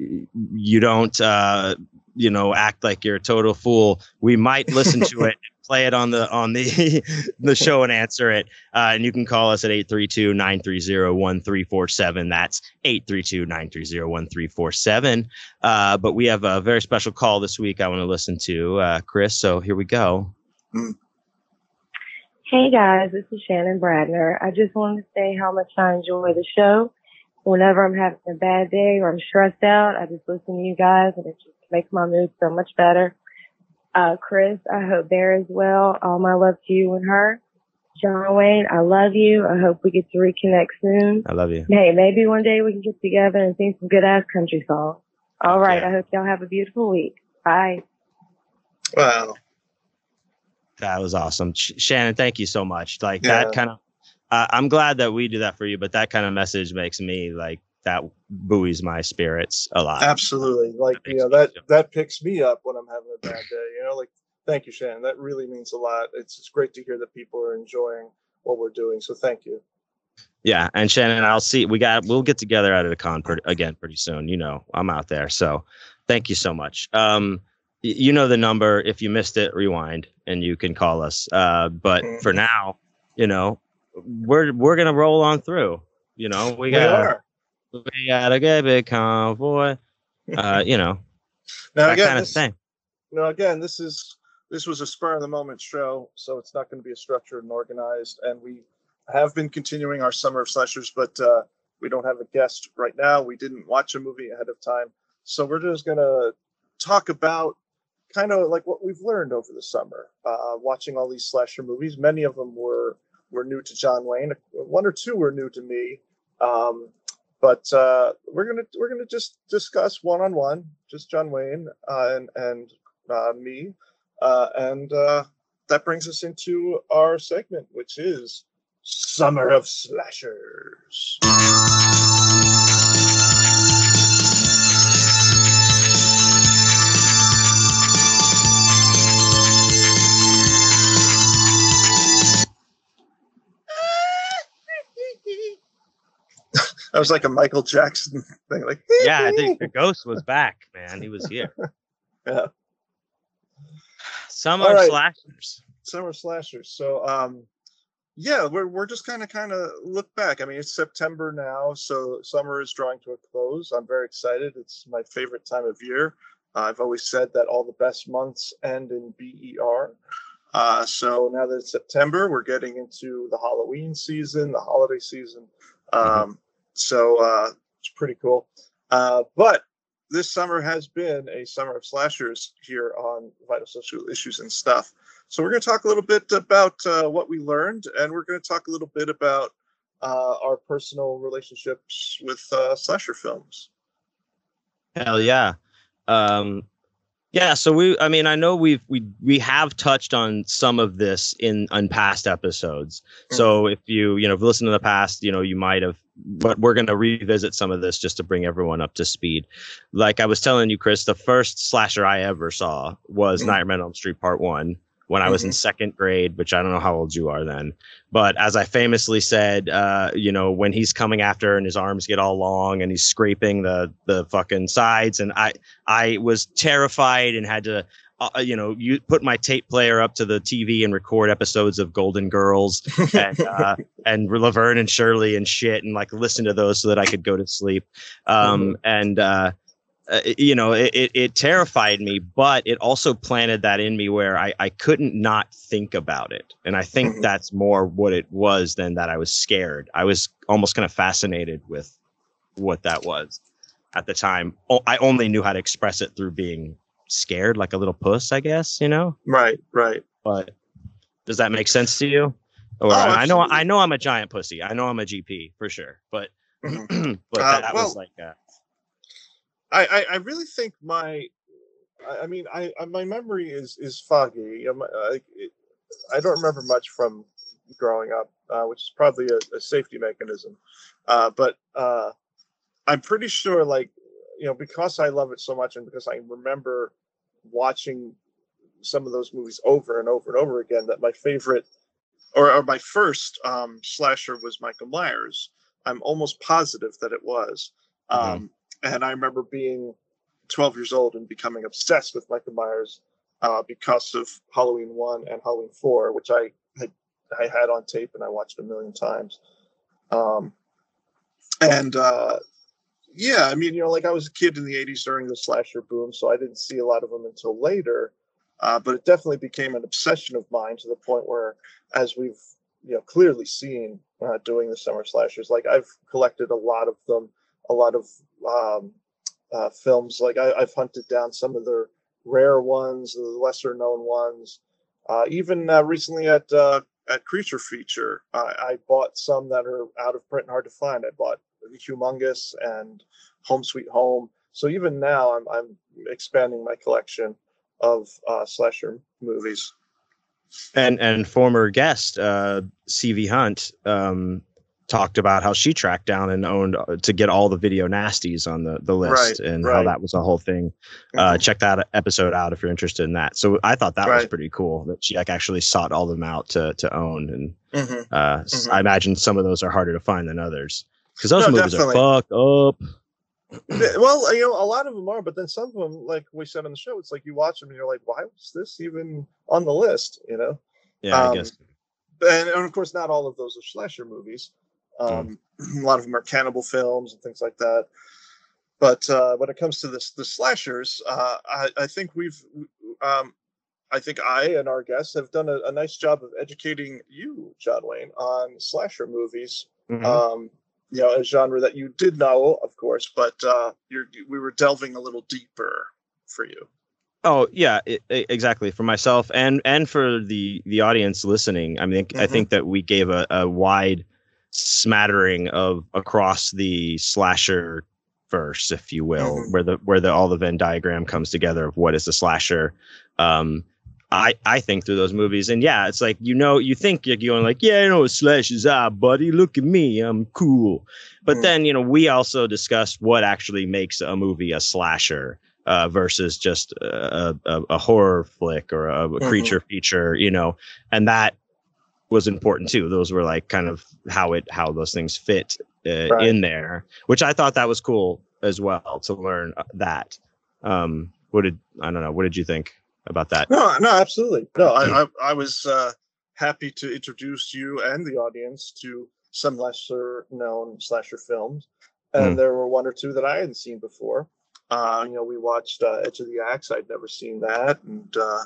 S1: you don't uh, you know act like you're a total fool, we might listen to it. and Play it on the on the the show and answer it. Uh, and you can call us at 832-930-1347. That's 832-930-1347. Uh, but we have a very special call this week I want to listen to, uh, Chris. So here we go.
S4: Hey guys, this is Shannon Bradner. I just wanted to say how much I enjoy the show. Whenever I'm having a bad day or I'm stressed out, I just listen to you guys and it just makes my mood so much better. Uh, Chris, I hope they're as well. All my love to you and her. John Wayne, I love you. I hope we get to reconnect soon.
S1: I love you.
S4: Hey, maybe one day we can get together and sing some good ass country songs. All right.
S1: Yeah.
S4: I hope y'all have a beautiful week. Bye.
S2: Wow.
S1: That was awesome, Sh- Shannon. Thank you so much. Like
S2: Yeah.
S1: that kind of. Uh, I'm glad that we do that for you, but that kind of message makes me like that buoys my spirits a lot.
S2: Absolutely. Like, you know, that that picks me up when I'm having a bad day. You know, like thank you, Shannon. That really means a lot. It's it's great to hear that people are enjoying what we're doing. So thank you.
S1: Yeah, and Shannon, I'll see. We got. We'll get together out at a con again pretty soon. You know, I'm out there. So, thank you so much. Um, you know the number. If you missed it, rewind and you can call us. Uh, but for
S2: Mhm.
S1: now, you know, we're we're gonna roll on through. You know, we got
S2: are.
S1: We got a good big convoy. Uh, you know,
S2: Now
S1: that
S2: again,
S1: kind of
S2: this,
S1: thing.
S2: now again, this is this was a spur of the moment show, so it's not going to be a structured and organized. And we have been continuing our summer of slashers, but uh, we don't have a guest right now. We didn't watch a movie ahead of time, so we're just going to talk about kind of like what we've learned over the summer, uh, watching all these slasher movies. Many of them were were new to John Wayne. One or two were new to me. Um, but uh, we're gonna we're gonna just discuss one on one, just John Wayne uh, and and uh, me, uh, and uh, that brings us into our segment, which is Summer of Slashers. That was like a Michael Jackson thing, like
S1: Yeah, I think the ghost was back, man. He was here.
S2: Yeah.
S1: Summer
S2: All right.
S1: slashers.
S2: summer slashers. So um yeah, we're we're just kind of kind of look back. I mean, it's September now, so summer is drawing to a close. I'm very excited. It's my favorite time of year. Uh, I've always said that all the best months end in BER. Uh, so now that it's September, we're getting into the Halloween season, the holiday season. Um, So uh, it's pretty cool. Uh, but this summer has been a summer of slashers here on Vital Social Issues and Stuff. So we're going to talk a little bit about uh, what we learned, and we're going to talk a little bit about uh, our personal relationships with uh, slasher films.
S1: Hell yeah. Um yeah, so we I mean I know we've we we have touched on some of this in on past episodes. So if you, you know, if you listen to the past, you know, you might have but we're going to revisit some of this just to bring everyone up to speed. Like I was telling you Chris, the first slasher I ever saw was
S2: Mhm.
S1: Nightmare on Elm Street Part 1 when I was in
S2: Mhm.
S1: second grade, which I don't know how old you are then. But as I famously said, uh, you know, when he's coming after and his arms get all long and he's scraping the the fucking sides, and I I was terrified and had to, uh, you know, you put my tape player up to the TV and record episodes of Golden Girls and uh, and Laverne and Shirley and shit, and like listen to those so that I could go to sleep. Um, And uh, uh, you know, it, it it terrified me, but it also planted that in me where I I couldn't not think about it, and I think
S2: Mhm.
S1: that's more what it was than that I was scared. I was almost kind of fascinated with what that was at the time. I only knew how to express it through being scared, like a little puss, I guess. You know,
S2: right, right.
S1: but does that make sense to you? Or
S2: Oh,
S1: I know. I know I'm a giant pussy. I know I'm a GP for sure, but
S2: Mhm.
S1: but
S2: Uh,
S1: that
S2: well,
S1: was like uh,
S2: I, I, I really think my, I, I mean, I, I my memory is is foggy. You know, my, I don't remember much from growing up, uh, which is probably a, a safety mechanism. Uh, but uh, I'm pretty sure, like, you know, because I love it so much, and because I remember watching some of those movies over and over and over again, that my favorite, or, or my first um, slasher was Michael Myers. I'm almost positive that it was.
S1: Mhm.
S2: Um, and I remember being 12 years old and becoming obsessed with Michael Myers uh, because of Halloween one and Halloween four, which I had I had on tape and I watched a million times. Um, and uh, yeah, I mean, you know, like I was a kid in the 80s during the slasher boom, so I didn't see a lot of them until later. Uh, but it definitely became an obsession of mine to the point where, as we've you know clearly seen uh, doing the summer slashers, like I've collected a lot of them, a lot of um, uh, films. Like I, I've hunted down some of the rare ones, the lesser known ones. Uh, even uh, recently at uh, at Creature Feature, I, I bought some that are out of print and hard to find. I bought Humongous and Home Sweet Home. So even now, I'm I'm expanding my collection of uh, slasher movies.
S1: and and former guest uh CV Hunt um talked about how she tracked down and owned uh, to get all the video nasties on the the list
S2: Right,
S1: and how that was a whole thing. Uh,
S2: Mhm.
S1: check that episode out if you're interested in that. So I thought that was pretty cool that she like actually sought all of them out to to own and
S2: Mhm.
S1: uh,
S2: Mhm.
S1: I imagine some of those are harder to find than others because those
S2: No,
S1: movies
S2: definitely.
S1: are fucked up.
S2: Well, you know, a lot of them are, but then some of them, like we said on the show, it's like you watch them and you're like, why was this even on the list? You know,
S1: Yeah, I
S2: Um,
S1: guess.
S2: and, and of course, not all of those are slasher movies. Um, A lot of them are cannibal films and things like that. But uh, when it comes to this, the slashers, uh, I, I think we've, um, I think I and our guests have done a, a nice job of educating you, John Wayne, on slasher movies
S1: Mhm.
S2: You know, a genre that you did know, of course, but uh, you're, we were delving a little deeper for you.
S1: Oh yeah, i i- exactly for myself and and for the the audience listening. I mean, I
S2: Mhm.
S1: think that we gave a, a wide smattering of across the slasher verse, if you will,
S2: Mhm.
S1: where the where the all the Venn diagram comes together of what is the slasher. Um, I I think through those movies, and yeah, it's like you know you think you're going like yeah, I know what slashers are, buddy. Look at me, I'm cool. But
S2: Mm.
S1: then you know we also discussed what actually makes a movie a slasher uh, versus just a, a, a horror flick or a, a creature feature, you know, and that was important too. Those were like kind of how it how those things fit uh,
S2: Right.
S1: in there, which I thought that was cool as well to learn uh, that. Um, what did I don't know? What did you think about that?
S2: No, no, absolutely. No, I, I, I was uh, happy to introduce you and the audience to some lesser known slasher films. And
S1: Mm.
S2: there were one or two that I hadn't seen before. Uh, you know, we watched uh, Edge of the Axe. I'd never seen that. And uh,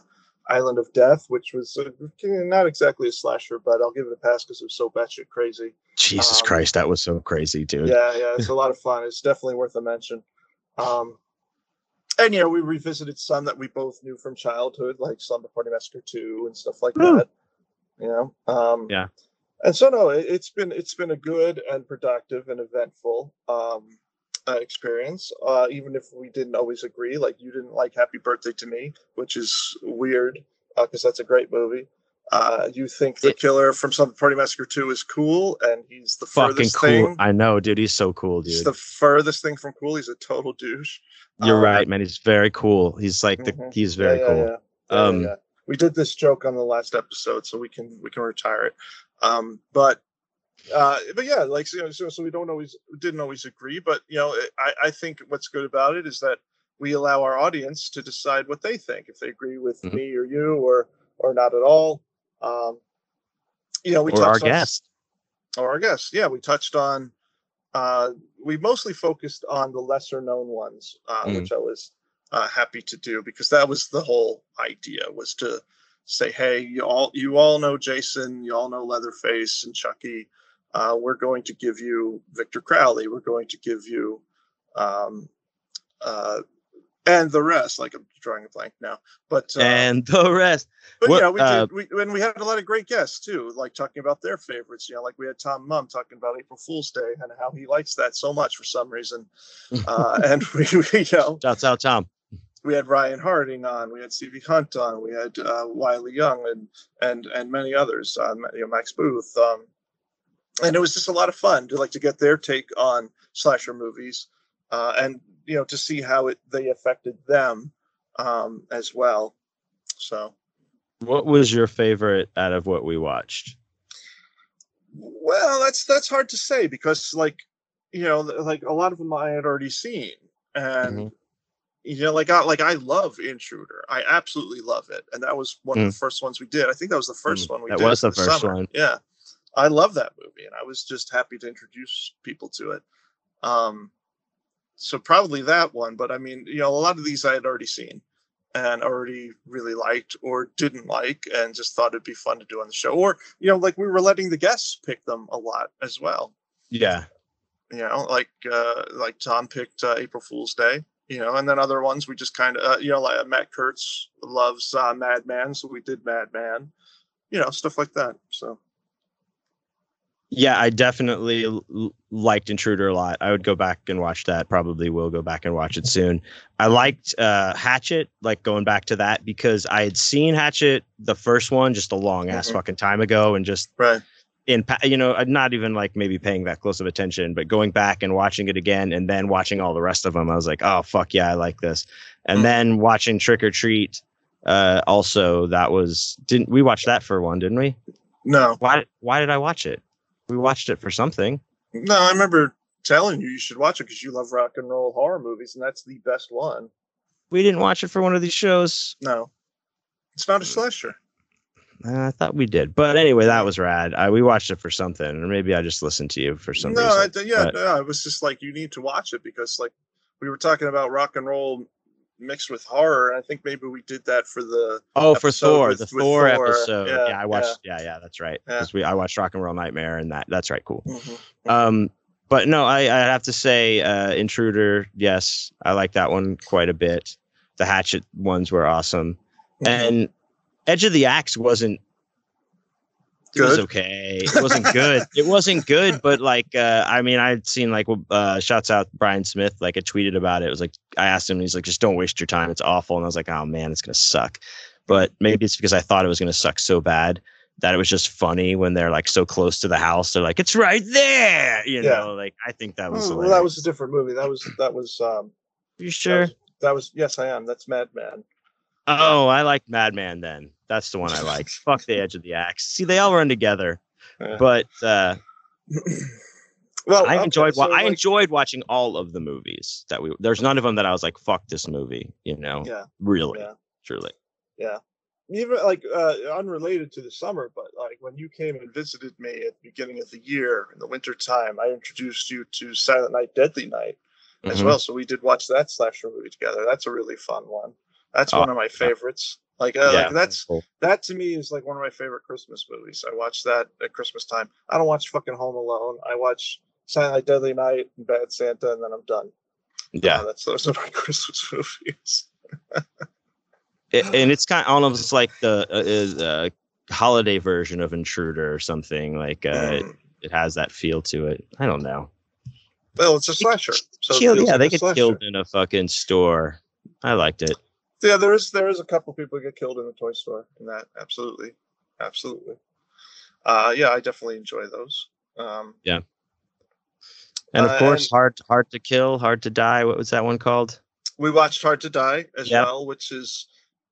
S2: Island of Death, which was uh, not exactly a slasher, but I'll give it a pass because it was so batshit crazy.
S1: Jesus
S2: Um,
S1: Christ, that was so crazy, dude.
S2: Yeah, yeah, it's a lot of fun. It's definitely worth a mention. Um, and you know, we revisited some that we both knew from childhood, like Slumber Party Massacre Two and stuff like
S1: Woo.
S2: that. You know, um,
S1: Yeah.
S2: And so no, it, it's been it's been a good and productive and eventful um, uh, experience. Uh, even if we didn't always agree, like you didn't like Happy Birthday to Me, which is weird because that's a great movie. Uh, you think the
S1: It-
S2: killer from Some Party Massacre Two is cool, and he's the
S1: Fucking
S2: furthest
S1: cool.
S2: thing
S1: I know, dude. He's so cool,
S2: He's the furthest thing from cool. He's a total douche.
S1: You're
S2: um,
S1: right, man. He's very cool. He's like the
S2: Mhm.
S1: he's very
S2: Yeah, yeah,
S1: cool.
S2: yeah.
S1: Um,
S2: we did this joke on the last episode, so we can we can retire it. Um, but uh, but yeah, like you know, so, so we don't always didn't always agree, but you know, I I think what's good about it is that we allow our audience to decide what they think if they agree with
S1: Mhm.
S2: me or you or or not at all. Um, you know, we
S1: or our
S2: touched on-
S1: guest.
S2: or our guests. Yeah, we touched on. Uh, we mostly focused on the lesser known ones, uh,
S1: Mm.
S2: which I was uh, happy to do because that was the whole idea was to say, hey, you all you all know Jason, you all know Leatherface and Chucky. Uh, we're going to give you Victor Crowley. We're going to give you, um, uh, and the rest. Like I'm drawing a blank now, but uh,
S1: and the rest.
S2: but
S1: What,
S2: yeah, we
S1: uh,
S2: did. We, and we had a lot of great guests too, like talking about their favorites. You know, like we had Tom Mum talking about April Fool's Day and how he likes that so much for some reason. Uh, and we, we, you know,
S1: Shouts out Tom.
S2: we had Ryan Harding on, we had CV Hunt on, we had uh, Wiley Young, and and and many others. Um, you know, Max Booth. Um, and it was just a lot of fun to like to get their take on slasher movies, uh, and you know to see how it they affected them um, as well. So.
S1: What was your favorite out of what we watched?
S2: Well, that's that's hard to say because like you know like a lot of them I had already seen and
S1: Mhm.
S2: you know like I like I love Intruder. I absolutely love it. And that was one of the first ones we did. I think that was the first one we
S1: Mm. that
S2: did.
S1: was
S2: for
S1: the first
S2: summer.
S1: one.
S2: Yeah. I love that movie and I was just happy to introduce people to it. Um so probably that one, but I mean, you know, a lot of these I had already seen and already really liked or didn't like and just thought it'd be fun to do on the show or you know like we were letting the guests pick them a lot as well
S1: Yeah.
S2: you know like uh like tom picked uh, april fool's day you know and then other ones we just kind of uh, you know like matt kurtz loves uh, madman so we did madman you know stuff like that so
S1: Yeah, I definitely l- liked Intruder a lot. I would go back and watch that. Probably will go back and watch it soon. I liked uh, Hatchet, like going back to that because I had seen Hatchet the first one just a long ass
S2: Mhm.
S1: fucking time ago, and just
S2: right
S1: in you know not even like maybe paying that close of attention but going back and watching it again and then watching all the rest of them i was like oh fuck yeah i like this and
S2: Mhm.
S1: then watching trick or treat uh also that was didn't we watch that for one didn't we
S2: No,
S1: why why did i watch it we watched it for something.
S2: No, I remember telling you you should watch it because you love rock and roll horror movies, and that's the best one.
S1: we didn't watch it for one of these shows.
S2: No, it's not a slasher.
S1: Uh, i thought we did but anyway that was rad. I, we watched it for something or maybe i just listened to you for some
S2: no,
S1: reason
S2: I, yeah,
S1: but-
S2: no, it was just like you need to watch it because like we were talking about rock and roll mixed with horror, and I think maybe we did that for the
S1: Oh, for Thor,
S2: with-
S1: the
S2: with
S1: Thor,
S2: Thor,
S1: episode. Yeah,
S2: yeah,
S1: I watched. Yeah, yeah, that's right.
S2: Yeah.
S1: 'Cause we, I watched Rock and Roll Nightmare, and that that's right. Cool.
S2: Mhm.
S1: Um, but no, I, I have to say, uh, Intruder. Yes, I like that one quite a bit. The Hatchet ones were awesome,
S2: Mhm.
S1: and Edge of the Axe wasn't. It was okay. It wasn't good. it wasn't good, but like, uh, I mean, I'd seen like, uh, shouts out Brian Smith. Like, I tweeted about it. It was like, I asked him, he's like, just don't waste your time. It's awful. And I was like, oh man, it's gonna suck. But maybe it's because I thought it was gonna suck so bad that it was just funny when they're like so close to the house. They're like, it's right there. You
S2: Yeah.
S1: know, like I think that was.
S2: Oh, well, that was a different movie. That was that was um
S1: You
S2: that
S1: sure?
S2: was, that was yes, I am. That's Madman.
S1: Oh, I like Madman then. That's the one I like. Fuck the Edge of the Axe. See, they all run together. But uh,
S2: well,
S1: I
S2: okay,
S1: enjoyed. wa-
S2: so,
S1: I enjoyed watching all of the movies that we. There's none of them that I was like, "Fuck this movie," you know.
S2: Yeah.
S1: Really,
S2: Yeah.
S1: truly. Yeah.
S2: Even like uh, unrelated to the summer, but like when you came and visited me at the beginning of the year in the winter time, I introduced you to Silent Night, Deadly Night as
S1: Mhm.
S2: well. So we did watch that slasher movie together. That's a really fun one. That's
S1: Oh,
S2: one of my favorites. Like, uh,
S1: Yeah,
S2: like that's
S1: cool.
S2: that to me is like one of my favorite Christmas movies. I watch that at Christmas time. I don't watch fucking Home Alone. I watch Silent Night, Deadly Night, and Bad Santa, and then I'm done.
S1: yeah.
S2: Uh, that's those are my Christmas movies.
S1: It- and it's kind of almost like the uh, uh, holiday version of Intruder or something. Like uh,
S2: Mm.
S1: it has that feel to it. I don't know.
S2: Well, it's a slasher. So
S1: Killed- yeah,
S2: like
S1: they get
S2: slasher.
S1: killed in a fucking store. I liked it.
S2: Yeah, there is there is a couple people get killed in the toy store in that. Absolutely, absolutely. Uh, yeah, I definitely enjoy those. Um, yeah.
S1: And of
S2: Uh,
S1: course,
S2: and-
S1: hard hard to kill, hard to die. What was that one called?
S2: we watched Hard to Die as
S1: Yep.
S2: well, which is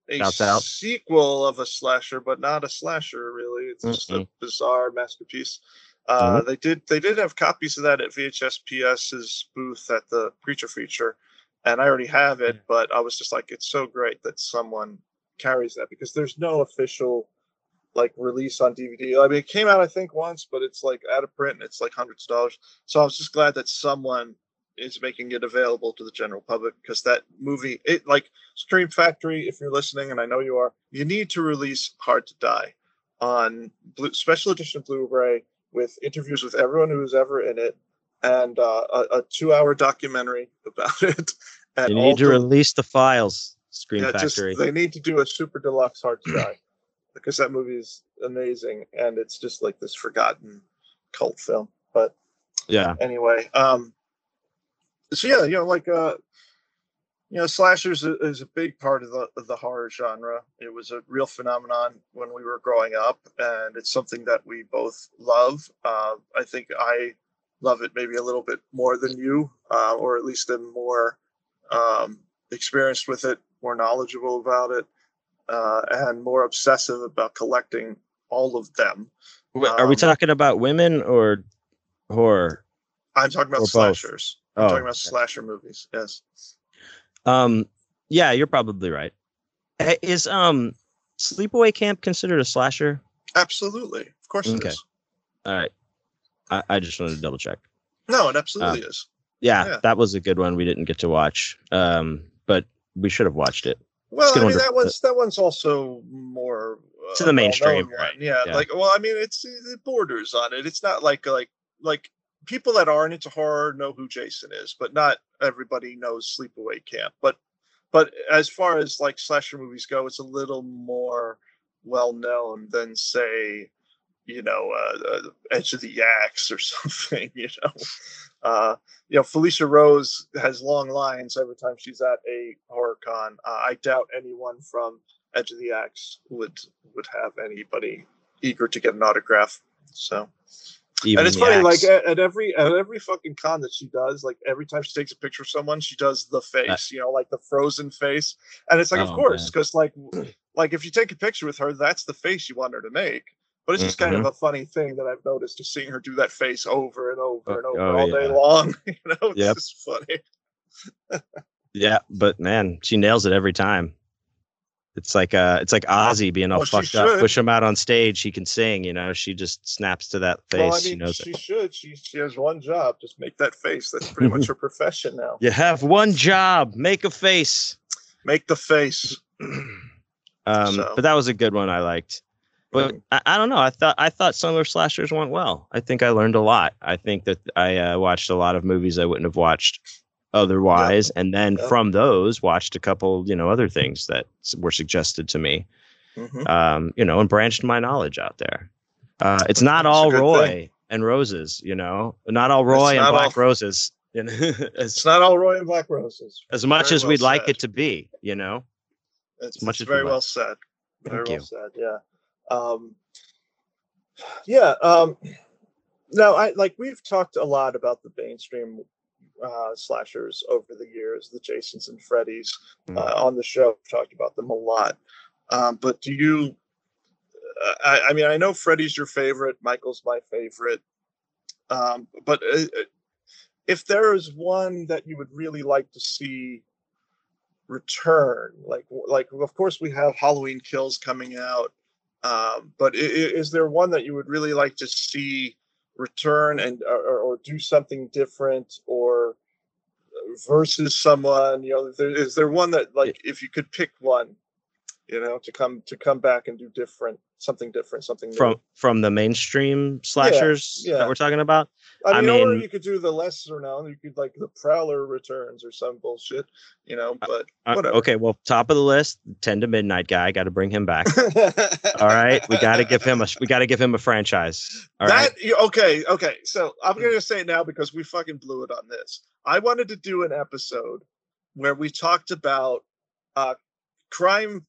S2: a
S1: Shouts out.
S2: sequel of a slasher, but not a slasher really. It's just a bizarre masterpiece. Uh,
S1: Mm-hmm.
S2: They did they did have copies of that at VHSPS's booth at the Creature Feature, and I already have it. But I was just like, it's so great that someone carries that because there's no official like release on DVD. I mean, it came out I think once, but it's like out of print and it's like hundreds of dollars. So I was just glad that someone is making it available to the general public because that movie, it like Scream Factory, if you're listening, and I know you are, you need to release Hard to Die on blue, special edition Blu-ray with interviews with everyone who's ever in it and uh, a, a two-hour documentary about it. And
S1: You need to
S2: the-
S1: release the files. Scream
S2: yeah, just they need to do a super deluxe Hard drive because that movie is amazing and it's just like this forgotten cult film. But
S1: yeah.
S2: anyway, um, so yeah, you know, like uh, you know, slashers is a big part of the of the horror genre. It was a real phenomenon when we were growing up, and it's something that we both love. Uh, I think I love it maybe a little bit more than you, uh, or at least am more um, experienced with it, more knowledgeable about it, uh, and more obsessive about collecting all of them.
S1: Wait, Are we
S2: um,
S1: talking about women or horror?
S2: I'm talking about slashers. I'm
S1: Oh,
S2: talking about
S1: okay.
S2: slasher movies. Yes.
S1: Um, yeah, you're probably right. Is um Sleepaway Camp considered a slasher?
S2: Absolutely. Of course it is.
S1: Okay. All right. I, I just wanted to double check.
S2: No, it absolutely is.
S1: Yeah,
S2: Yeah.
S1: that was a good one we didn't get to watch. Um, but we should have watched it.
S2: Well, I mean that one's that one's also more uh,
S1: To the mainstream, right.
S2: Yeah,
S1: Yeah.
S2: like well, I mean it's it borders on it. It's not like like like people that aren't into horror know who Jason is, but not everybody knows Sleepaway Camp. But but as far as like slasher movies go, it's a little more well known than say you know uh, uh, Edge of the Axe or something. You know. Uh, you know, Felissa Rose has long lines every time she's at a horror con. Uh, I doubt anyone from Edge of the Axe would would have anybody eager to get an autograph So
S1: Even
S2: and it's funny,
S1: axe.
S2: like at, at every at every fucking con that she does, like every time she takes a picture of someone, she does the face, you know, like the frozen face, and it's like, of
S1: Oh,
S2: course, because like, like if you take a picture with her, that's the face you want her to make. But it's just kind
S1: Mm-hmm.
S2: of a funny thing that I've noticed, just seeing her do that face over and over
S1: Oh,
S2: and over
S1: oh,
S2: all day long. You know, it's
S1: Yep.
S2: just funny.
S1: yeah, but man, she nails it every time. It's like uh it's like Ozzy being all
S2: Oh,
S1: fucked up. Push him out on stage, he can sing, you know. She just snaps to that face.
S2: well, I
S1: she
S2: mean,
S1: knows
S2: she
S1: it.
S2: should. She she has one job, just make that face. That's pretty much her profession now.
S1: You have one job, make a face.
S2: Make the face.
S1: um,
S2: So-
S1: but that was a good one I liked. But I, I don't know. I thought I thought some of slashers went well. I think I learned a lot. I think that I uh, watched a lot of movies I wouldn't have watched otherwise, and then
S2: Yeah.
S1: from those watched a couple, you know, other things that were suggested to me.
S2: Mhm.
S1: Um, you know, and branched my knowledge out there. Uh, it's not
S2: That's
S1: all Roy
S2: thing.
S1: and roses, you know, not all Roy and Black
S2: all-
S1: Roses. You know,
S2: It's not all Roy and Black Roses.
S1: as much
S2: Very
S1: as
S2: well
S1: we'd like it to be, you know.
S2: It's,
S1: much
S2: it's
S1: as
S2: very
S1: like.
S2: well said. Very
S1: Thank
S2: well
S1: you.
S2: said. Yeah. Um, yeah. Um, no, I like we've talked a lot about the mainstream uh, slashers over the years, the Jasons and Freddys
S1: Mm.
S2: uh, on the show. We've talked about them a lot. Um, but do you? uh, I, I mean, I know Freddy's your favorite. Michael's my favorite. Um, but uh, uh, if there is one that you would really like to see return like like of course we have halloween kills coming out um but is there one that you would really like to see return and or, or do something different or versus someone you know there, is there one that like if you could pick one you know to come to come back and do different something different something new.
S1: From from the mainstream slashers
S2: yeah.
S1: that we're talking about.
S2: I mean,
S1: I
S2: or you could do the lesser known. You could like the Prowler returns or some bullshit, you know. But
S1: Uh,
S2: whatever.
S1: okay, well, top of the list, ten to midnight guy. Got to bring him back. All right, we got to give him a we got to give him a franchise. All right,
S2: that you- okay, okay. So I'm gonna say it now because we fucking blew it on this. I wanted to do an episode where we talked about uh, crime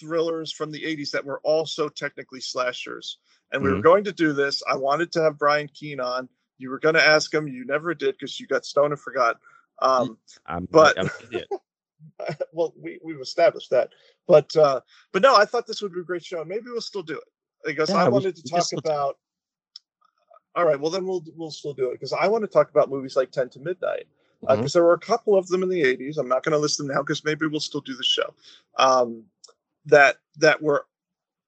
S2: thrillers from the 80s that were also technically slashers, and we were
S1: Mhm.
S2: going to do this. I wanted to have Brian Keene on. You were going to ask him. You never did because you got stoned and forgot. Um,
S1: I'm,
S2: but-
S1: I'm
S2: well, we, we've established that. But uh, but no, I thought this would be a great show. Maybe we'll still do it because
S1: Yeah,
S2: I wanted to
S1: we can
S2: talk about. All right, well then we'll we'll still do it because I want to talk about movies like Ten to Midnight because
S1: Mhm.
S2: there were a couple of them in the '80s. I'm not going to list them now because maybe we'll still do the show. Um, that that were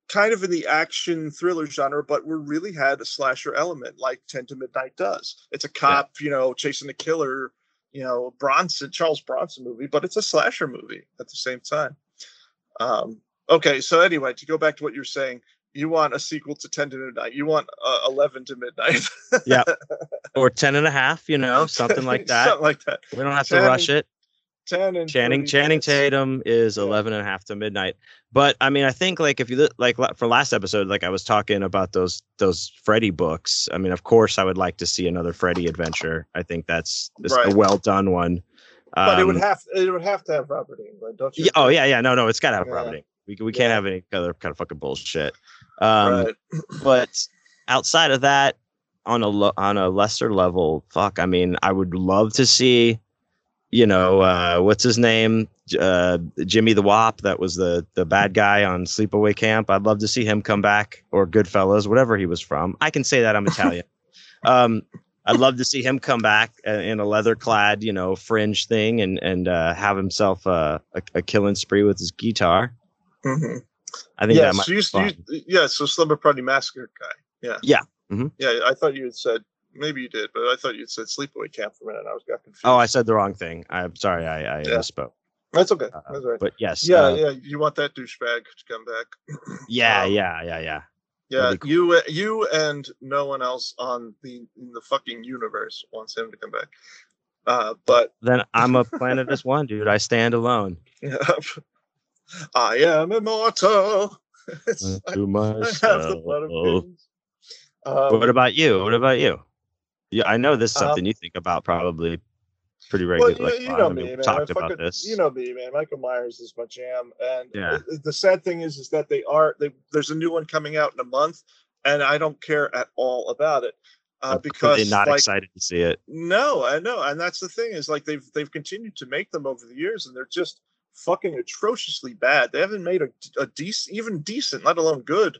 S2: kind of in the action thriller genre, but were really had a slasher element like Ten to Midnight does. It's a cop, you know, chasing a killer, you know, Bronson, Charles Bronson movie, but it's a slasher movie at the same time. Um, okay, so anyway, to go back to what you're saying, you want a sequel to 10 to Midnight. You want uh, 11 to Midnight.
S1: Yeah. or 10 and a half, you know, something like that.
S2: Something like that.
S1: we don't have to rush it.
S2: 10 and
S1: Channing Channing
S2: minutes.
S1: Tatum is
S2: Yeah.
S1: 11 and a half to midnight. But I mean, I think like if you like for last episode, like I was talking about those those Freddy books. I mean, of course, I would like to see another Freddy adventure. I think that's,
S2: Right.
S1: a well done one.
S2: But it would
S1: Um,
S2: have it would have to have Robert Englund, don't you?
S1: yeah, oh yeah, yeah, no, no, it's got to have
S2: Yeah.
S1: Robert Englund. We we can't
S2: Yeah.
S1: have any other kind of fucking bullshit. Um,
S2: right.
S1: but outside of that on a lo- on a lesser level fuck i mean i would love to see you know uh what's his name uh jimmy the wop that was the the bad guy on sleepaway camp i'd love to see him come back or goodfellas whatever he was from i can say that i'm italian um i'd love to see him come back uh, in a leather clad you know fringe thing and and uh have himself uh, a, a killing spree with his guitar
S2: hmm
S1: i think
S2: Yeah,
S1: that might
S2: so
S1: be
S2: you,
S1: fun.
S2: you, yeah, so Slumber Party Massacre guy. Yeah.
S1: Yeah, mhm.
S2: Yeah, I thought you had said maybe you did, but I thought you said Sleepaway Camp for a minute. I was got confused.
S1: oh i said the wrong thing i'm sorry i i
S2: Yeah.
S1: misspoke
S2: that's okay.
S1: Uh,
S2: That's all right.
S1: But yes,
S2: yeah,
S1: uh,
S2: yeah. You want that douchebag to come back?
S1: yeah,
S2: Um,
S1: yeah, yeah, yeah.
S2: Yeah,
S1: That'd
S2: you, you, and no one else on the in the fucking universe wants him to come back. Uh, but
S1: Then I'm a planet as one, dude. I stand alone.
S2: I am immortal. It's- I, I have the blood of kings. Um,
S1: What about you? What about you? Yeah, I know this is
S2: Um,
S1: something you think about probably pretty
S2: well,
S1: regularly.
S2: you, you know me, man.
S1: Talked about this.
S2: You know me, man. Michael Myers is my jam, and
S1: Yeah.
S2: the sad thing is, is that they are. They, there's a new one coming out in a month, and I don't care at all about it uh,
S1: I'm
S2: because
S1: not
S2: like,
S1: excited to see it.
S2: no, I know, and that's the thing is like they've they've continued to make them over the years, and they're just fucking atrociously bad. They haven't made a, a decent, even decent, let alone good,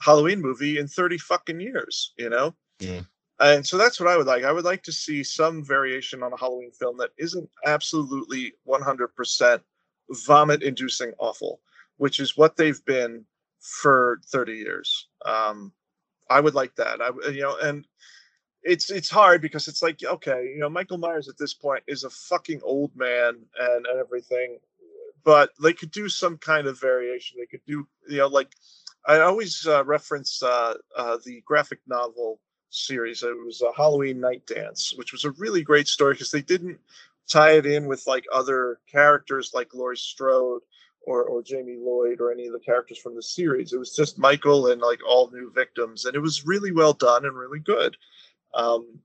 S2: Halloween movie in thirty fucking years. You know,
S1: Yeah.
S2: And so that's what I would like. I would like to see some variation on a Halloween film that isn't absolutely one hundred percent vomit-inducing awful, which is what they've been for thirty years. Um, I would like that. I, you know, and it's it's hard because it's like okay, you know, Michael Myers at this point is a fucking old man and, and everything, but they could do some kind of variation. They could do you know like I always uh, reference uh, uh, the graphic novel series. It was a Halloween Night Dance, which was a really great story because they didn't tie it in with like other characters like Laurie Strode or, or Jamie Lloyd or any of the characters from the series. It was just Michael and like all new victims, and it was really well done and really good. Um,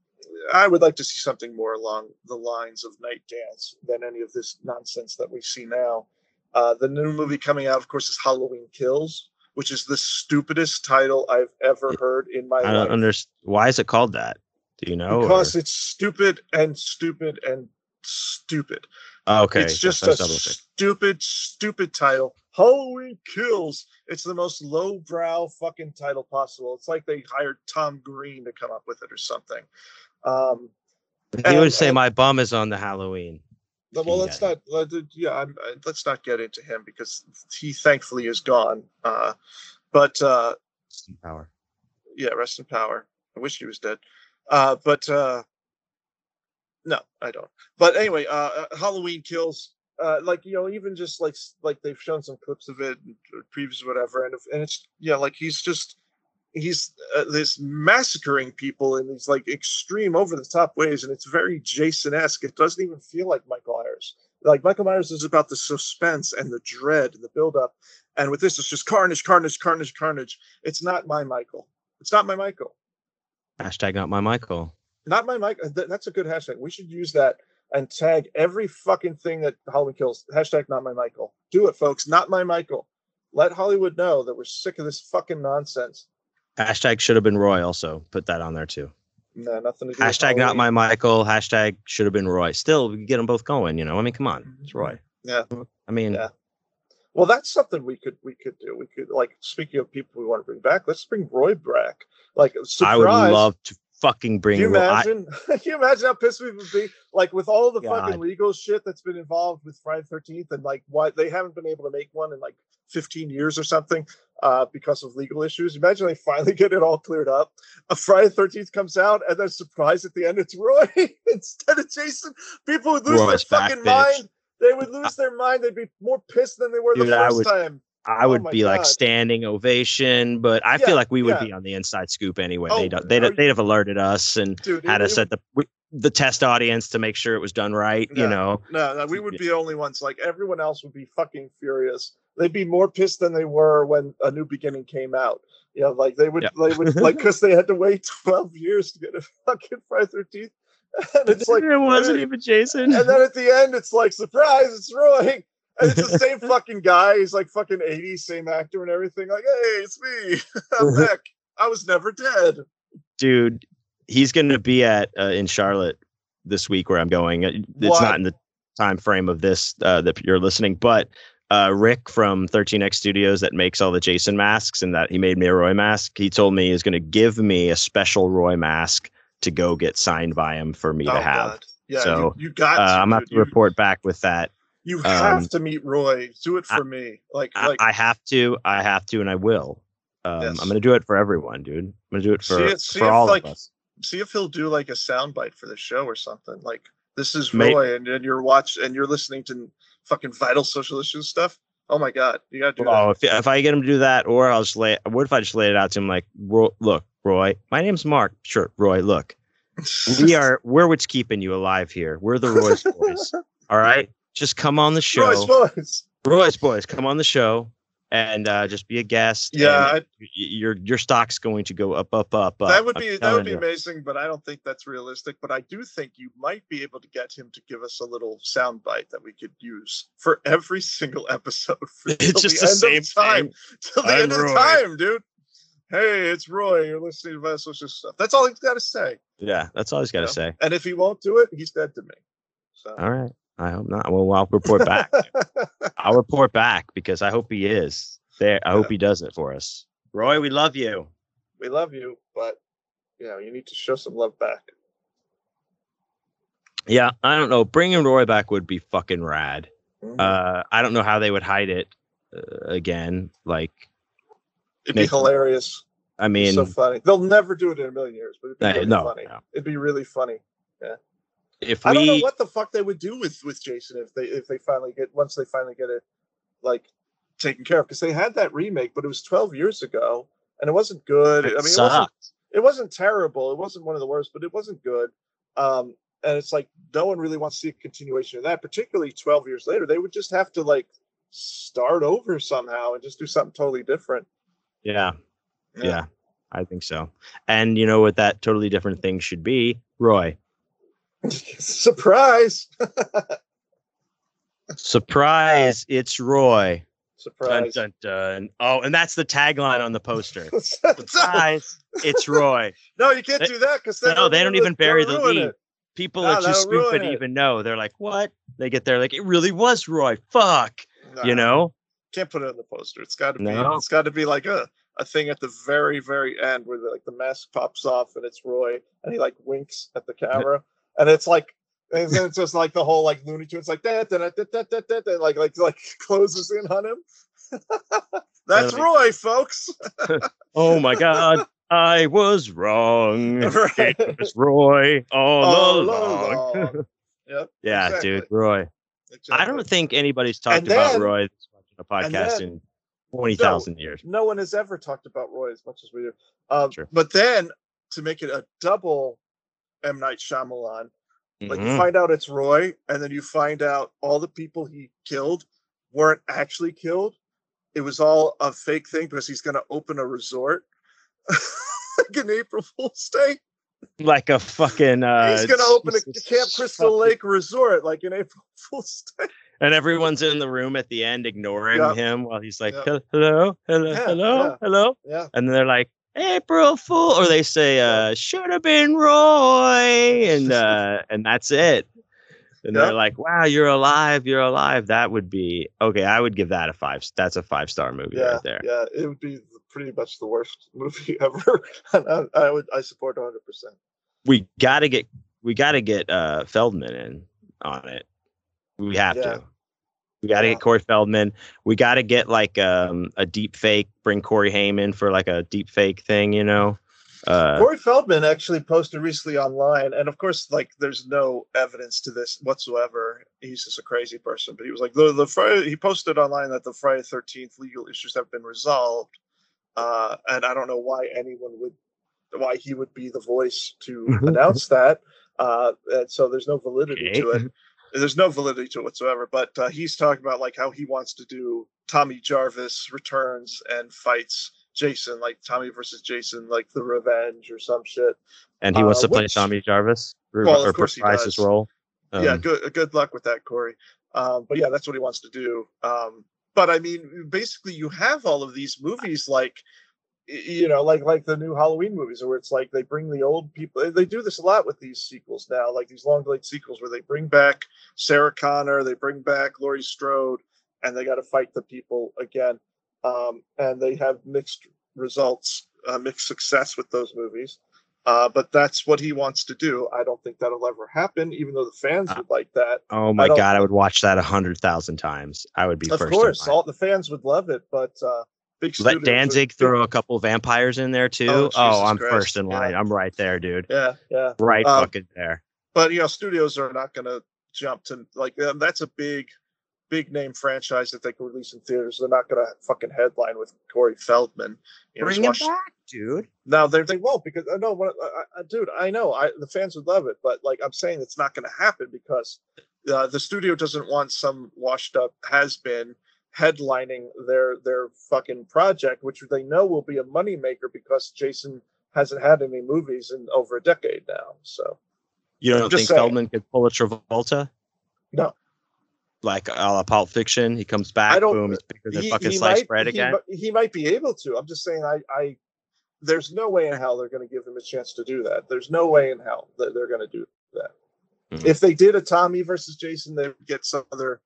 S2: I would like to see something more along the lines of Night Dance than any of this nonsense that we see now. Uh, the new movie coming out, of course, is Halloween Kills, which is the stupidest title I've ever heard in my
S1: I
S2: life.
S1: I don't understand. Why is it called that? Do you know?
S2: because
S1: or-
S2: it's stupid and stupid and stupid.
S1: Oh, okay,
S2: It's just
S1: that's
S2: a stupid, stupid title. Halloween Kills. It's the most lowbrow fucking title possible. It's like they hired Tom Green to come up with it or something. Um,
S1: He would say
S2: and-
S1: my bum is on the Halloween.
S2: Well, let's not. let- Yeah, I'm, uh, let's not get into him because he thankfully is gone. Uh, but uh,
S1: Power.
S2: yeah, rest in power. I wish he was dead. Uh, but uh, no, I don't. But anyway, uh, uh, Halloween kills. Uh, like you know, even just like like they've shown some clips of it, and previews, whatever, and if, and it's yeah, like he's just he's uh, this massacring people in these like extreme, over the top ways, and it's very Jason esque. It doesn't even feel like Michael Myers. Like Michael Myers is about the suspense and the dread and the buildup and with this, it's just carnage, carnage, carnage, carnage. It's not my Michael. It's not my Michael.
S1: Hashtag not my Michael.
S2: Not my Michael. That's a good hashtag. We should use that and tag every fucking thing that Halloween kills. Hashtag not my Michael. Do it, folks. Not my Michael. Let Hollywood know that we're sick of this fucking nonsense.
S1: Hashtag should have been Roy. Also put that on there too.
S2: No, nothing to do. with
S1: Hashtag not my Michael. Hashtag should have been Roy. Still, we get them both going. You know, I mean, come on, it's mm-hmm. Roy.
S2: Yeah.
S1: I mean,
S2: Yeah. Well, that's something we could we could do. We could like speaking of people we want to bring back. Let's bring Roy back. Like surprise.
S1: I would love to fucking bring.
S2: Can you
S1: Roy. I-
S2: imagine? Can you imagine how pissed we would be? Like with all the fucking legal shit that's been involved with Friday Thirteenth, and like why they haven't been able to make one in like 15 years or something uh, because of legal issues. Imagine they finally get it all cleared up. A Friday Thirteenth comes out, and then surprise at the end, it's Roy instead of Jason. People would lose
S1: Roy's
S2: their fucking
S1: bitch.
S2: mind. They would lose their mind. They'd be more pissed than they were
S1: Dude,
S2: the first time.
S1: I
S2: Oh
S1: would
S2: my
S1: be like standing ovation, but I
S2: Yeah,
S1: feel like we would
S2: yeah.
S1: be on the inside scoop anyway.
S2: Oh,
S1: they'd, uh,
S2: they'd, uh,
S1: they'd have alerted us and
S2: Dude,
S1: had us at the the test audience to make sure it was done right.
S2: Yeah.
S1: You know,
S2: No, no, we would be the only ones. Like everyone else would be fucking furious. They'd be more pissed than they were when A New Beginning came out. You know, like they would,
S1: Yeah.
S2: they would, like, because they had to wait twelve years to get a fucking Friday Thirteenth, and it's like,
S1: it wasn't even Jason.
S2: and then at the end, it's like, surprise, it's Roy, and it's the same fucking guy. He's like fucking eighty, same actor and everything. Like, hey, it's me, I'm back. I was never dead.
S1: Dude, he's going to be at uh, in Charlotte this week where I'm going. Uh, It's
S2: What?
S1: not in the time frame of this uh, that you're listening, but uh, Rick from 13X Studios that makes all the Jason masks and that he made me a Roy mask. He told me he's going to give me a special Roy mask to go get signed by him for me
S2: oh
S1: to have.
S2: God. Yeah,
S1: So,
S2: you, you got.
S1: Uh,
S2: to,
S1: I'm gonna have to report back with that.
S2: You have
S1: Um,
S2: to meet Roy. Do it for me. Like,
S1: I,
S2: like
S1: I have to, I have to, and I will. Um,
S2: Yes.
S1: I'm gonna do it for everyone, dude. I'm gonna do it for,
S2: See it- see
S1: for
S2: if,
S1: all
S2: like,
S1: of us.
S2: see if he'll do like a soundbite for the show or something. Like, this is Roy, and, and you're watch and you're listening to fucking vital social issues stuff. Oh my god, you gotta do
S1: Oh, if, if I get him to do that, or I'll just lay. What if I just lay it out to him like, look, Roy, my name's Mark. Sure, Roy, look, we are we're what's keeping you alive here. We're the Roy's boys. All right, just come on the show,
S2: Roy's voice.
S1: Roy's boys. Come on the show and uh, just be a guest.
S2: Yeah,
S1: y- your your stock's going to go up, up, up,
S2: that would be that would be amazing, but I don't think that's realistic. But I do think you might be able to get him to give us a little soundbite that we could use for every single episode. For
S1: It's just
S2: the
S1: the
S2: end
S1: same
S2: of time, till the
S1: I'm
S2: end of
S1: Roy.
S2: time, dude. Hey, it's Roy. You're listening to my social stuff. That's all he's got to say.
S1: Yeah, that's all he's got to
S2: you know?
S1: say.
S2: And if he won't do it, he's dead to me. So.
S1: All right. I hope not. Well, I'll report back. I'll report back because I hope he is there. I hope he does it for us. Roy, we love you.
S2: we love you, but you know, you need to show some love back.
S1: Yeah, I don't know. Bringing Roy back would be fucking rad.
S2: Mhm.
S1: Uh, I don't know how they would hide it uh, again. Like,
S2: It'd be hilarious.
S1: I
S2: It'd be
S1: mean,
S2: so funny. They'll never do it in a million years, but it'd be really
S1: no,
S2: funny.
S1: no.
S2: It'd be really funny.
S1: If
S2: I don't know what the fuck they would do with with Jason if they if they finally get once they finally get it like taken care of because they had that remake, but it was 12 years ago and it wasn't good.
S1: it
S2: I mean, it wasn't it wasn't terrible. It wasn't one of the worst, but it wasn't good. Um, and it's like no one really wants to see a continuation of that, particularly 12 years later. They would just have to like start over somehow and just do something totally different.
S1: Yeah, yeah, I think so. And you know what that totally different thing should be? Roy.
S2: Surprise!
S1: Surprise, it's Roy.
S2: Surprise!
S1: dun, dun. Oh, and that's the tagline on the poster. Surprise, it's Roy.
S2: no, you can't
S1: They-
S2: do that because
S1: No, they don't even bury the lead.
S2: It.
S1: People
S2: No,
S1: are too
S2: that'll ruin
S1: stupid to
S2: it.
S1: even know. They're like, what? They get there like, it really was Roy. Fuck. You know?
S2: can't put it on the poster. It's got to be.
S1: No.
S2: It's got to be like a a thing at the very very end where the, like the mask pops off and it's Roy and he like winks at the camera and it's like. And then it's just like the whole like Looney Tunes like that, that, that, that, that, that, that, like like like closes in on him. That's Roy, folks.
S1: Oh my God. I was wrong.
S2: Right.
S1: It was Roy all,
S2: All
S1: along.
S2: along. Yep.
S1: yeah,
S2: exactly.
S1: dude, Roy. I don't think anybody's talked
S2: And
S1: about
S2: then-
S1: Roy that's watching a podcast
S2: then-
S1: in 20,000 years.
S2: no one has ever talked about Roy as much as we do. Um,
S1: Sure.
S2: But then to make it a double M Night Shyamalan, like you
S1: Mhm.
S2: find out it's Roy, and then you find out all the people he killed weren't actually killed. It was all a fake thing because he's going to open a resort, like an April Fool's Day.
S1: Like a fucking. Uh,
S2: he's going to open a Camp Crystal Lake resort, like an April Fool's Day.
S1: And everyone's in the room at the end ignoring
S2: Yeah.
S1: him while he's like,
S2: Yeah.
S1: Hello, hello,
S2: Yeah,
S1: hello,
S2: yeah.
S1: hello.
S2: Yeah,
S1: And they're like, April Fool, or they say, uh, should have been Roy, and uh, and that's it. And
S2: Yeah.
S1: they're like, wow, you're alive, you're alive. That would be okay. I would give that a five. That's a five star movie
S2: yeah,
S1: right there.
S2: yeah. It would be pretty much the worst movie ever. I, I would, I support 100. percent
S1: We gotta get, we gotta get uh Feldman in on it. We have
S2: Yeah.
S1: to. We gotta
S2: Yeah.
S1: get Corey Feldman. We gotta get like um a deep fake. Bring Corey Heyman for like a deep fake thing. You know. Uh,
S2: Corey Feldman actually posted recently online, and of course, like there's no evidence to this whatsoever. He's just a crazy person. But he was like the the Friday he posted online that the Friday Thirteenth legal issues have been resolved, uh, and I don't know why anyone would why he would be the voice to announce that. Uh, and so there's no validity to it. There's no validity to it whatsoever. But uh, he's talking about like how he wants to do Tommy Jarvis returns and fights Jason, like Tommy versus Jason, like the revenge or some shit.
S1: and he wants
S2: Uh,
S1: to play
S2: which-
S1: Tommy Jarvis. Or,
S2: Well, of
S1: or
S2: course he
S1: reprise his
S2: does.
S1: role.
S2: yeah,
S1: Um,
S2: good good luck with that, Corey. Um, but yeah, that's what he wants to do. Um, but I mean, basically, you have all of these movies like you know like like the new halloween movies where it's like they bring the old people they do this a lot with these sequels now like these long delayed sequels where they bring back sarah connor they bring back laurie strode and they got to fight the people again. Um, and they have mixed results uh, mixed success with those movies. Uh, but that's what he wants to do. I don't think that'll ever happen even though the fans
S1: Uh,
S2: would like that.
S1: Oh my
S2: don't-
S1: god, I would watch that a hundred thousand times. I would be
S2: of course all the fans would love it but uh,
S1: Let Danzig
S2: big-
S1: throw a couple vampires in there too.
S2: Oh,
S1: Oh, I'm
S2: Christ,
S1: first in line.
S2: yeah.
S1: I'm right there, dude.
S2: yeah yeah
S1: Right
S2: Um,
S1: fucking there.
S2: but you know studios are not going to jump to like um, that's a big big name franchise that they can release in theaters they're not going to fucking headline with corey feldman you know,
S1: Bring him back, dude.
S2: now they they won't because i know what I, I, dude i know i the fans would love it but like i'm saying it's not going to happen because uh, the studio doesn't want some washed up has been headlining their their fucking project which they know will be a moneymaker because jason hasn't had any movies in over a decade now so
S1: You don't think
S2: saying.
S1: Feldman could pull a Travolta?
S2: No.
S1: Like a la Pulp Fiction, he comes back,
S2: I don't-
S1: boom, he's bigger than
S2: he,
S1: fucking
S2: he
S1: sliced
S2: might,
S1: bread again.
S2: mi- He, might be able to. I'm just saying. I, I, there's no way in hell they're going to give him a chance to do that. There's no way in hell that they're going to do that.
S1: Mhm.
S2: If they did a Tommy versus Jason, they would get some other,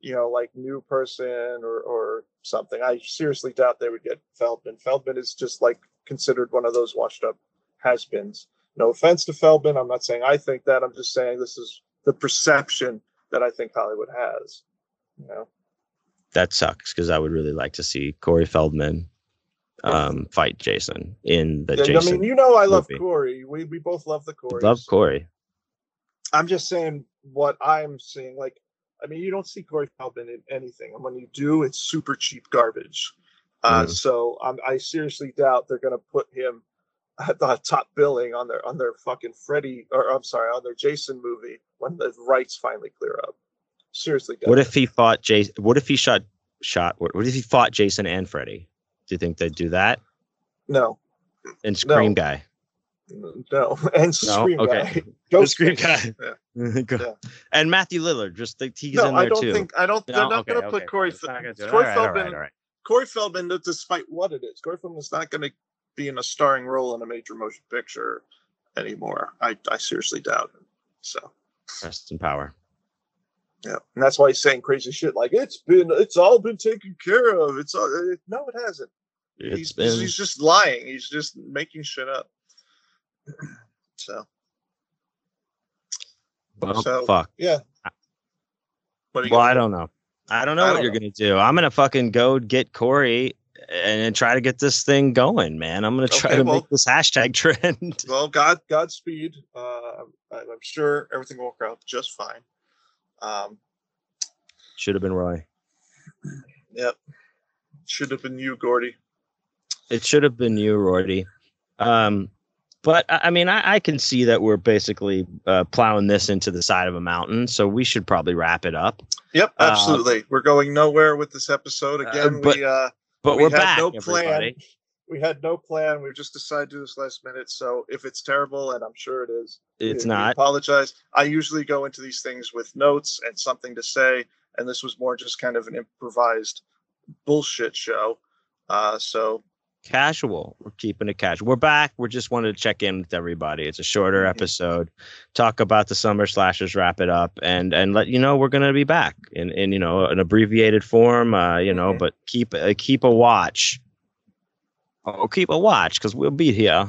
S2: you know, like new person or or something. I seriously doubt they would get Feldman. Feldman is just like considered one of those washed up has-beens. No offense to Feldman. I'm not saying I think that. I'm just saying this is the perception that I think Hollywood has. You know.
S1: that sucks because I would really like to see Corey Feldman um, fight Jason in the
S2: Yeah,
S1: Jason.
S2: I mean, you know, I love
S1: movie.
S2: Corey. We we both love the Corey.
S1: Love Corey.
S2: I'm just saying what I'm seeing. Like, I mean, you don't see Corey Feldman in anything, and when you do, it's super cheap garbage. Uh,
S1: Mhm.
S2: So I'm, I seriously doubt they're going to put him at the top billing on their on their fucking Freddy or I'm sorry on their Jason movie when the rights finally clear up. Seriously, doubt
S1: What
S2: it.
S1: if he fought Jason? What if he shot shot? What, what if he fought Jason and Freddy? Do you think they'd do that?
S2: no,
S1: And Scream
S2: No.
S1: Guy.
S2: No, and
S1: No?
S2: Scream
S1: Okay.
S2: Guy, Ghost
S1: Scream Guy.
S2: Yeah. Yeah.
S1: And Matthew Lillard. Just think he's
S2: no,
S1: in there
S2: I don't
S1: too.
S2: think I don't.
S1: No?
S2: They're not
S1: Okay,
S2: going to put. Corey.
S1: It's not gonna do it.
S2: Corey
S1: All right,
S2: Feldman.
S1: right, all right.
S2: Corey Feldman, despite what it is, Corey Feldman is not going to be in a starring role in a major motion picture anymore. I, I seriously doubt it. So
S1: Rest in power.
S2: yeah, and that's why he's saying crazy shit like it's been, it's all been taken care of. It's all, uh, no, it hasn't.
S1: It's
S2: he's,
S1: been
S2: he's just lying. He's just making shit up. So
S1: well,
S2: so-
S1: fuck.
S2: yeah. What
S1: Well,
S2: gonna
S1: I
S2: do?
S1: don't know. I don't know
S2: I
S1: what
S2: don't
S1: you're
S2: know.
S1: gonna do. I'm gonna fucking go get Corey and, try to get this thing going, man. I'm gonna try
S2: Okay,
S1: to
S2: well-
S1: make this hashtag trend.
S2: Well, God, Godspeed. Uh, I'm sure everything will work out just fine. Um,
S1: Should have been Roy.
S2: yep. Should have been you, Gordy.
S1: It should have been you, Rorty. Um, but I mean, I, I can see that we're basically uh, plowing this into the side of a mountain, so we should probably wrap it up.
S2: Yep,
S1: Uh,
S2: absolutely. We're going nowhere with this episode.
S1: Uh,
S2: Again,
S1: but-
S2: we uh
S1: But
S2: we
S1: we're
S2: had
S1: back,
S2: no
S1: everybody.
S2: plan. We had no plan. We just decided to do this last minute. So if it's terrible, and I'm sure it is,
S1: It's
S2: we
S1: not.
S2: apologize. I usually go into these things with notes and something to say, and this was more just kind of an improvised bullshit show. Uh, so
S1: casual. We're keeping it casual. We're back. We just wanted to check in with everybody. It's a shorter episode. Talk about the summer slashers, wrap it up, and and let you know we're gonna be back in in you know an abbreviated form. Uh, you know, but keep uh, keep a watch. Oh, keep a watch because we'll be here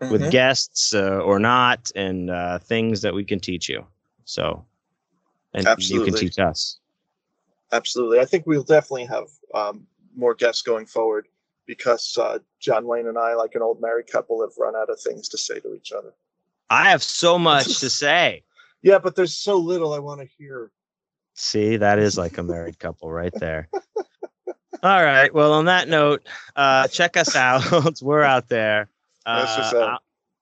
S1: with
S2: mhm.
S1: guests uh, or not, and uh, things that we can teach you. So, and you can teach us.
S2: absolutely, I think we'll definitely have um, more guests going forward because uh, John Wayne and I, like an old married couple, have run out of things to say to each other.
S1: I have so much to say.
S2: Yeah, but there's so little I want to hear.
S1: See, that is like a married couple right there. All right. Well, on that note, uh, check us out. We're out there. Uh.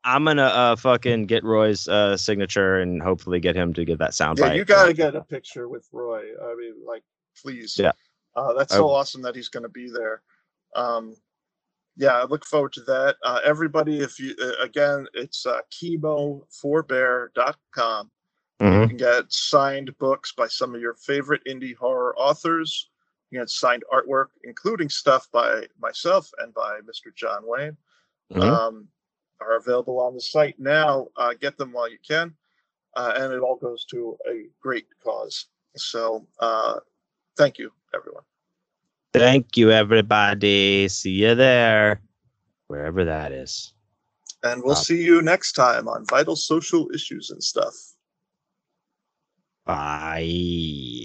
S1: I, am gonna uh, fucking get Roy's uh, signature and hopefully get him to give that sound
S2: Yeah,
S1: bite.
S2: you got to get a picture with Roy. I mean, like, please.
S1: Yeah.
S2: Uh, that's so awesome that he's to be there. Um, yeah, I look forward to that. Uh, everybody, if you, uh, again, it's uh, chemoforbear.com.
S1: Mhm.
S2: You can get signed books by some of your favorite indie horror authors. You get signed artwork, including stuff by myself and by Mr. John Wayne
S1: Mhm.
S2: um, are available on the site now. Uh, get them while you can, uh, and it all goes to a great cause. So, uh, thank you, everyone.
S1: Thank you, everybody. See you there, wherever that is.
S2: And we'll see you next time on Vital Social Issues and Stuff.
S1: Bye.